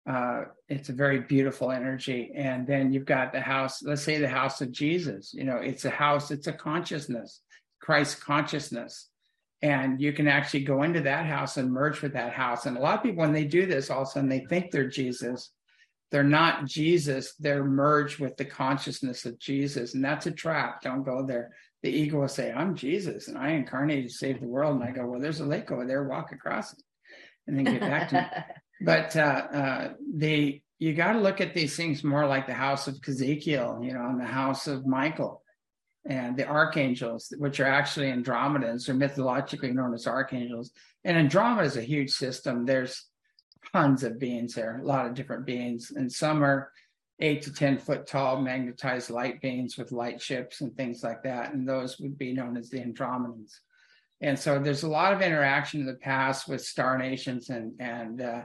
uh, it's a very beautiful energy. And then you've got the house, let's say the house of Jesus, you know, it's a house, it's a consciousness, Christ consciousness. And you can actually go into that house and merge with that house. And a lot of people, when they do this, all of a sudden they think they're Jesus. They're not Jesus, they're merged with the consciousness of Jesus. And that's a trap. Don't go there. The ego will say, I'm Jesus and I incarnated to save the world. And I go, Well, there's a lake over there, walk across it. And then get back to me. But uh, uh, the you got to look at these things more like the house of Ezekiel, you know, and the house of Michael, and the archangels, which are actually Andromedans or mythologically known as archangels. And Andromeda is a huge system. There's tons of beings there, a lot of different beings, and some are eight to ten foot tall magnetized light beings with light ships and things like that, and those would be known as the Andromedans. And so there's a lot of interaction in the past with star nations and and uh,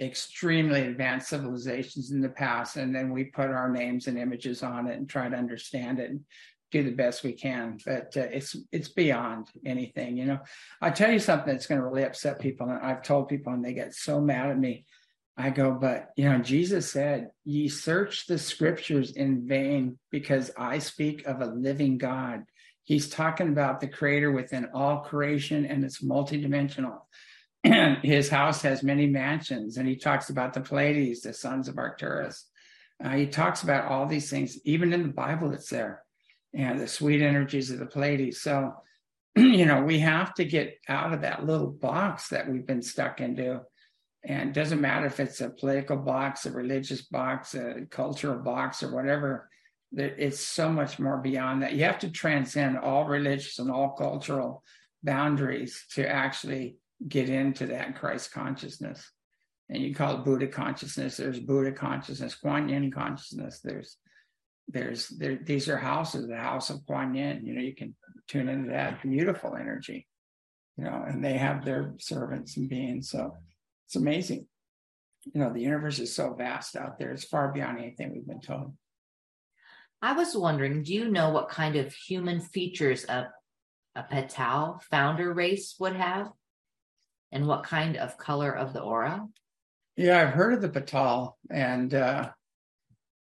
extremely advanced civilizations in the past, and then we put our names and images on it and try to understand it and do the best we can. But uh, it's it's beyond anything, you know. I tell you something that's going to really upset people, and I've told people, and they get so mad at me. I go, but you know, Jesus said, "Ye search the scriptures in vain, because I speak of a living God." He's talking about the Creator within all creation, and it's multidimensional and his house has many mansions and he talks about the pleiades the sons of arcturus uh, he talks about all these things even in the bible it's there and the sweet energies of the pleiades so you know we have to get out of that little box that we've been stuck into and it doesn't matter if it's a political box a religious box a cultural box or whatever It's so much more beyond that. You have to transcend all religious and all cultural boundaries to actually get into that Christ consciousness. And you call it Buddha consciousness. There's Buddha consciousness, Kuan Yin consciousness. There's, there's, there, these are houses, the house of Kuan Yin. You know, you can tune into that beautiful energy, you know, and they have their servants and beings. So it's amazing. You know, the universe is so vast out there. It's far beyond anything we've been told. I was wondering, do you know what kind of human features a, a Patau founder race would have? And what kind of color of the aura? Yeah, I've heard of the Patau, and uh,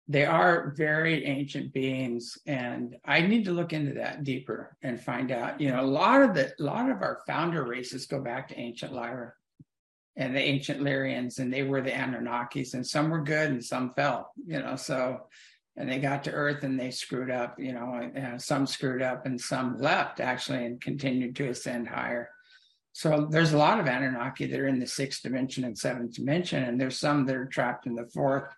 they are very ancient beings. And I need to look into that deeper and find out. You know, a lot of the a lot of our founder races go back to ancient Lyra and the ancient Lyrians, and they were the Anunnakis, and some were good and some fell. You know, so and they got to Earth and they screwed up. You know, some screwed up and some left actually and continued to ascend higher. So there's a lot of Anunnaki that are in the sixth dimension and seventh dimension, and there's some that are trapped in the fourth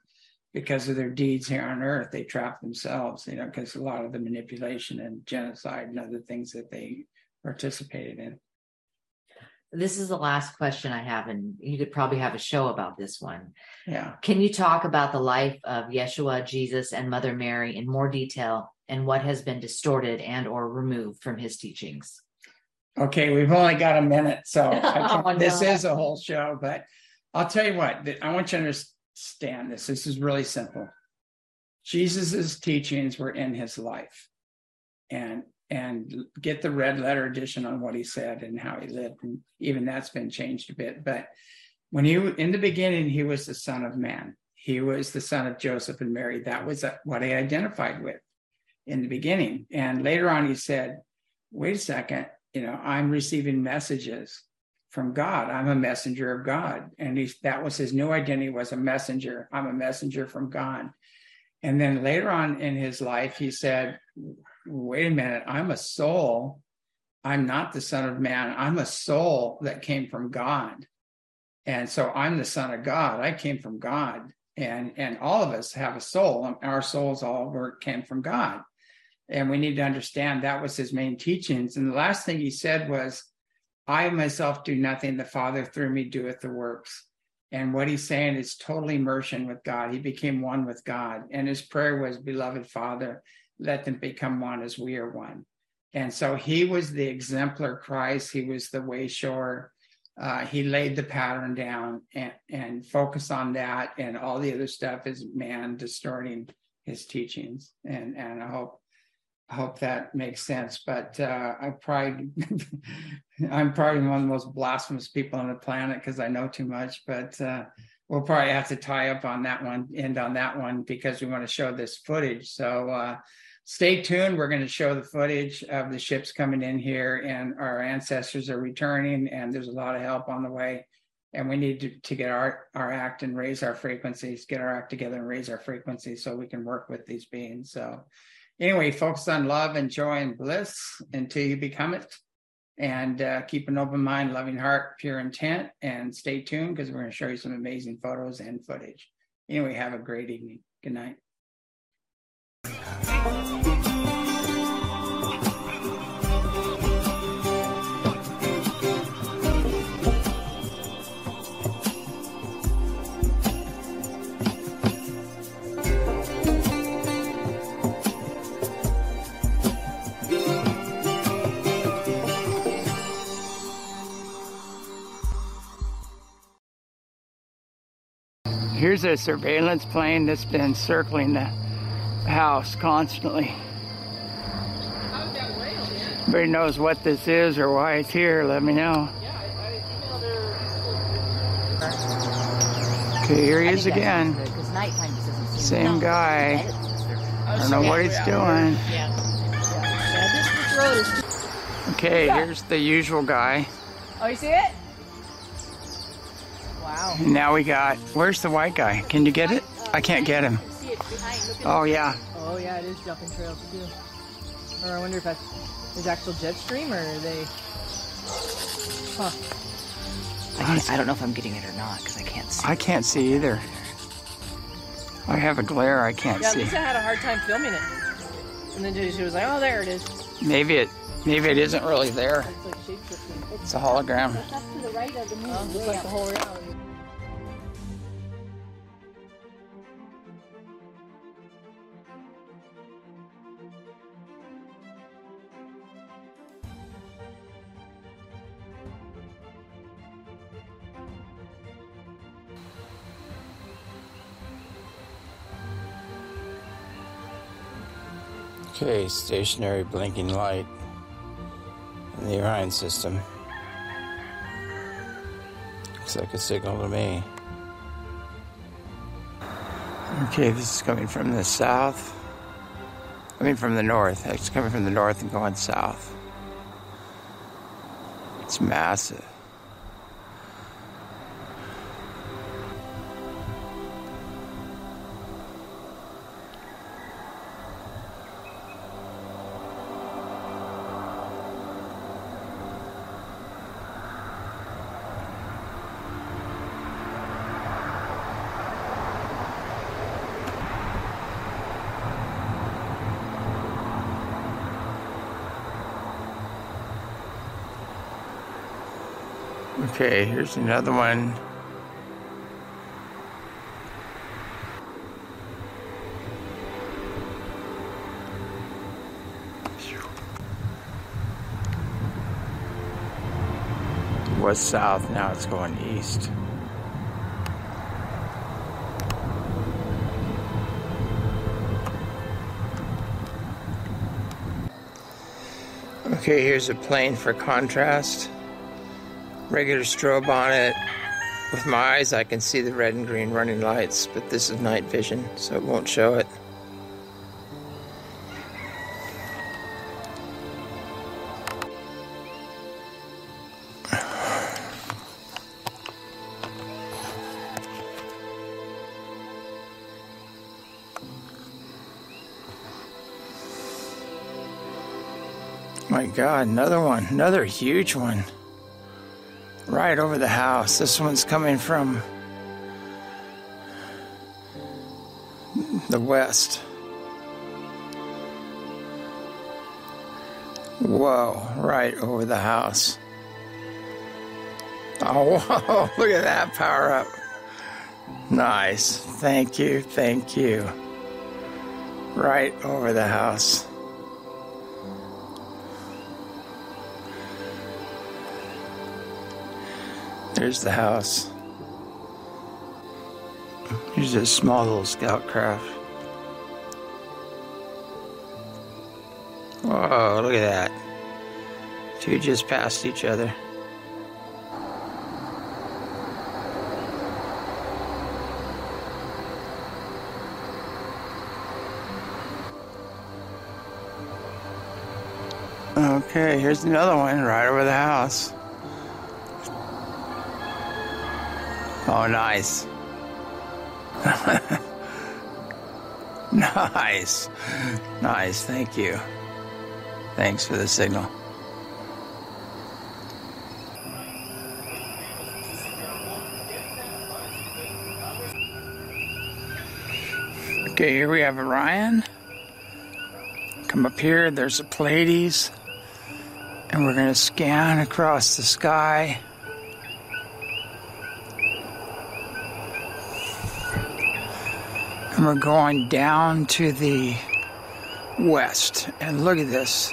because of their deeds here on Earth. They trap themselves, you know, because a lot of the manipulation and genocide and other things that they participated in. This is the last question I have, and you could probably have a show about this one. Yeah. Can you talk about the life of Yeshua, Jesus, and Mother Mary in more detail and what has been distorted and or removed from his teachings? Okay, we've only got a minute, so Oh, this no. is a whole show, but I'll tell you what, I want you to understand this. This is really simple. Jesus's teachings were in his life. And and get the red letter edition on what he said and how he lived. And even that's been changed a bit. But when he in the beginning, he was the son of man. He was the son of Joseph and Mary. That was what he identified with in the beginning. And later on, he said, wait a second, you know, I'm receiving messages from God. I'm a messenger of God. And he, that was his new identity was a messenger. I'm a messenger from God. And then later on in his life, he said, wait a minute, I'm a soul. I'm not the son of man. I'm a soul that came from God. And so I'm the son of God. I came from God. And, and all of us have a soul. Um, our souls all were, came from God. And we need to understand that was his main teachings. And the last thing he said was, I myself do nothing. The Father through me doeth the works. And what he's saying is total immersion with God. He became one with God. And his prayer was, Beloved Father, let them become one as we are one. And so he was the exemplar Christ. He was the wayshower. Uh, he laid the pattern down and, and focused on that. And all the other stuff is man distorting his teachings. And, and I hope I hope that makes sense. But uh, I probably, I'm probably one of the most blasphemous people on the planet because I know too much. But uh, we'll probably have to tie up on that one, end on that one, because we want to show this footage. So uh, stay tuned. We're going to show the footage of the ships coming in here, and our ancestors are returning, and there's a lot of help on the way. And we need to, to get our, our act and raise our frequencies, get our act together and raise our frequencies so we can work with these beings. So, anyway, focus on love and joy and bliss until you become it. And uh, keep an open mind, loving heart, pure intent, and stay tuned because we're going to show you some amazing photos and footage. Anyway, have a great evening. Good night. Here's a surveillance plane that's been circling the house constantly. Everybody knows what this is or why it's here, let me know. Okay, here he is again. Same guy. I don't know what he's doing. Okay, here's the usual guy. Oh, you see it? Wow. And now we got, where's the white guy? Can you get it? I can't get him. See it behind. Look at Oh, yeah. Oh yeah, it is jumping trails too. Or I wonder if that's is actual jet stream or are they? Huh. I, can't- I don't know if I'm getting it or not because I can't see. I can't see either. I have a glare I can't see. Yeah, see. Lisa had a hard time filming it. And then she was like, oh, there it is. Maybe it maybe it isn't really there. It's like shape shifting. It's a hologram. Okay, stationary blinking light in the Orion system. Looks like a signal to me. Okay, this is coming from the south. I mean, from the north. It's coming from the north and going south. It's massive. Okay, here's another one. Was south, now it's going east. Okay, here's a plane for contrast regular strobe on it. With my eyes, I can see the red and green running lights, but this is night vision, so it won't show it. My God, another one, another huge one right over the house. This one's coming from the west. Whoa, right over the house. Oh, whoa, look at that power up. Nice. Thank you, thank you. Right over the house. There's the house. Here's a small little scout craft. Whoa, look at that. Two just passed each other. Okay, here's another one right over the house. Oh, nice. nice. Nice. Thank you. Thanks for the signal. Okay, here we have Orion. Come up here, there's a Pleiades. And we're going to scan across the sky. We're going down to the west. And look at this.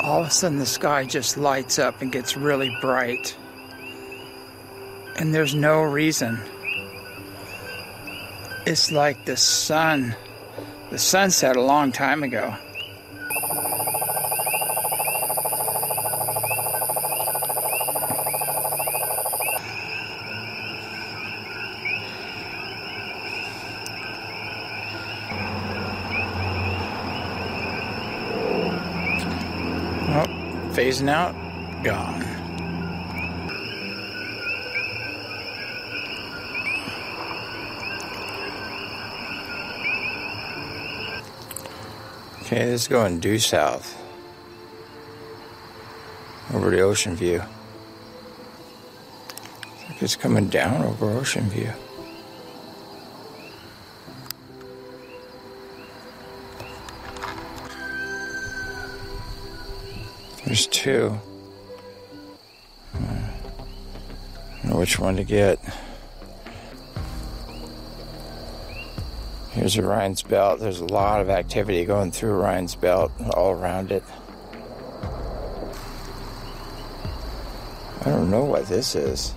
All of a sudden, the sky just lights up and gets really bright. And there's no reason. It's like the sun. The sun set a long time ago. Phasing out, gone. Okay, this is going due south over the ocean view. It's coming down over ocean view. There's two. Hmm. know which one to get. Here's Orion's Belt. There's a lot of activity going through Orion's Belt all around it. I don't know what this is.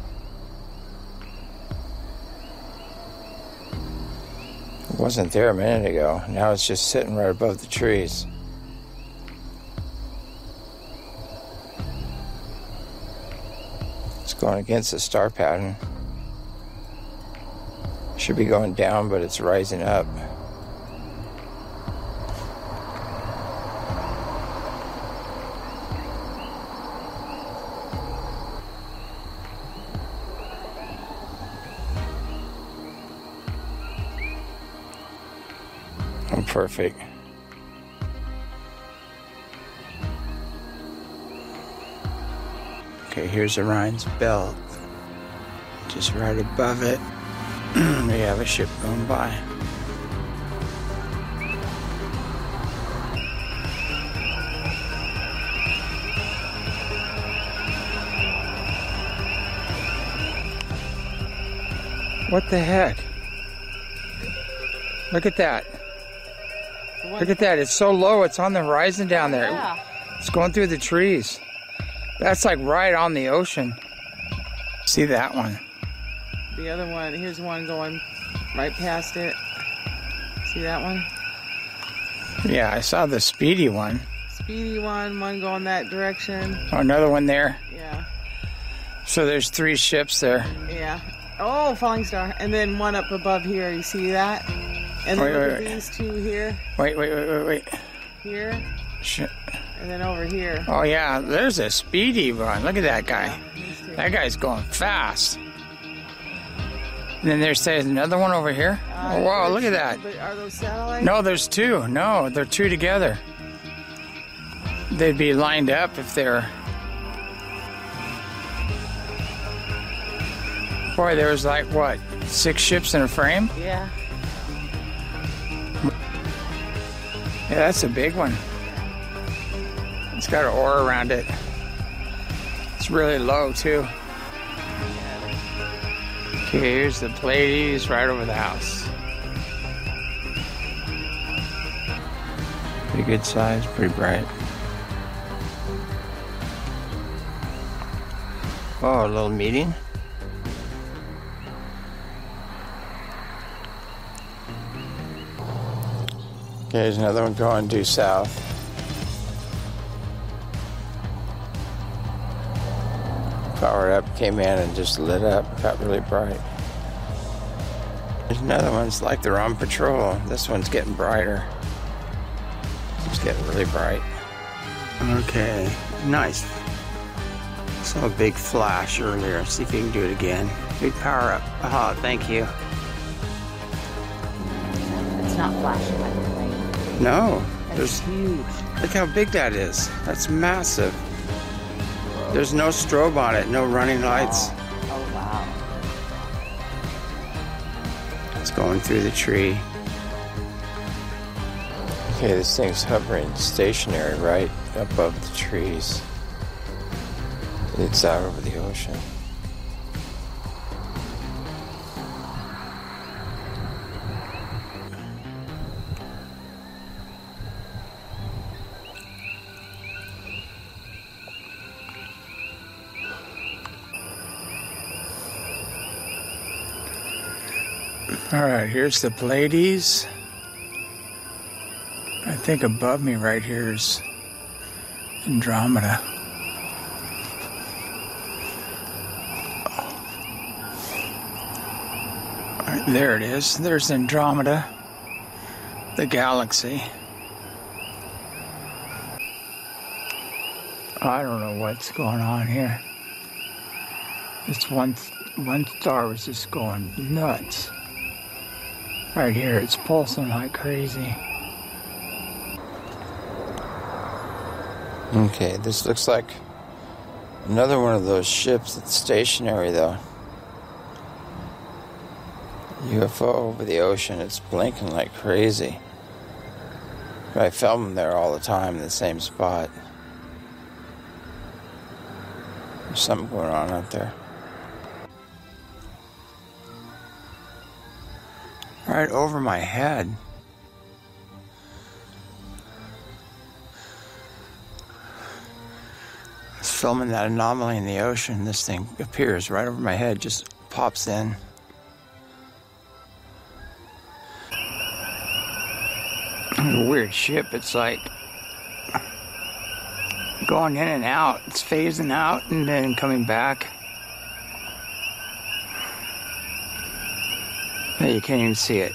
It wasn't there a minute ago. Now it's just sitting right above the trees. Going against the star pattern. Should be going down, but it's rising up. I'm perfect. Okay, here's Orion's belt. Just right above it, we have a ship going by. What the heck? Look at that. Look at that. It's so low. It's on the horizon down there. Yeah. It's going through the trees. That's like right on the ocean. See that one? The other one, here's one going right past it. See that one? Yeah, I saw the speedy one. Speedy one, one going that direction. Oh, another one there. Yeah, So there's three ships there. yeah. Oh, falling star. And then one up above here. You see that? And then Wait, look wait, at wait. these two here, Wait, wait, wait, wait, wait. here, Shit. And then over here. Oh yeah, there's a speedy one. Look at that guy. Two. That guy's going fast. And then there's there's another one over here. Uh, Oh wow, look at that. Are those satellites? No, there's two. No, they're two together. They'd be lined up if they're. Boy, there was like what six ships in a frame. Yeah. Yeah, that's a big one. It's got an oar around it. It's really low too. Okay, here's the Pleiades right over the house. Pretty good size, pretty bright. Oh, a little meeting. Okay, there's another one going due south. Came in and just lit up, got really bright. There's another one, it's like they're on patrol. This one's getting brighter. It's getting really bright. Okay, nice. Saw a big flash earlier. See if you can do it again. Big power up. Oh, thank you. It's not flashing like the plane. No, That's there's huge. Look how big that is. That's massive. There's no strobe on it, no running lights. Oh wow. It's going through the tree. Okay, this thing's hovering stationary right above the trees. It's out over the ocean. All right, here's the Pleiades. I think above me right here is Andromeda. There it is. There's Andromeda, the galaxy. I don't know what's going on here. This one one star was just going nuts. Right here, it's pulsing like crazy. Okay, this looks like another one of those ships that's stationary though. UFO over the ocean, it's blinking like crazy. I film them there all the time in the same spot. There's something going on out there. Right over my head. Filming that anomaly in the ocean. This thing appears right over my head, just pops in. weird ship. It's like going in and out. It's phasing out and then coming back. You can't even see it.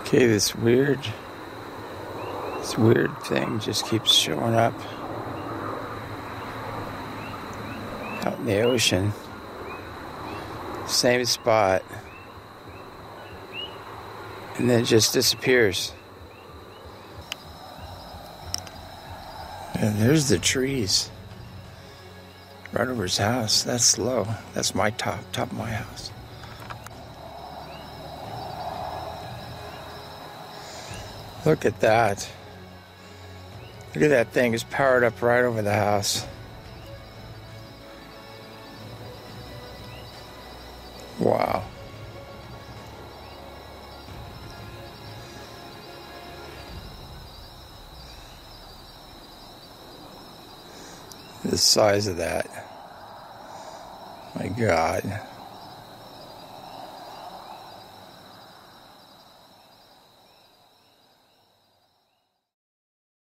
Okay, this weird, this weird thing just keeps showing up out in the ocean. Same spot. And then it just disappears. And there's the trees. Right over his house. That's low. That's my top, top of my house. Look at that. Look at that thing. It's powered up right over the house. Wow. The size of that. My God.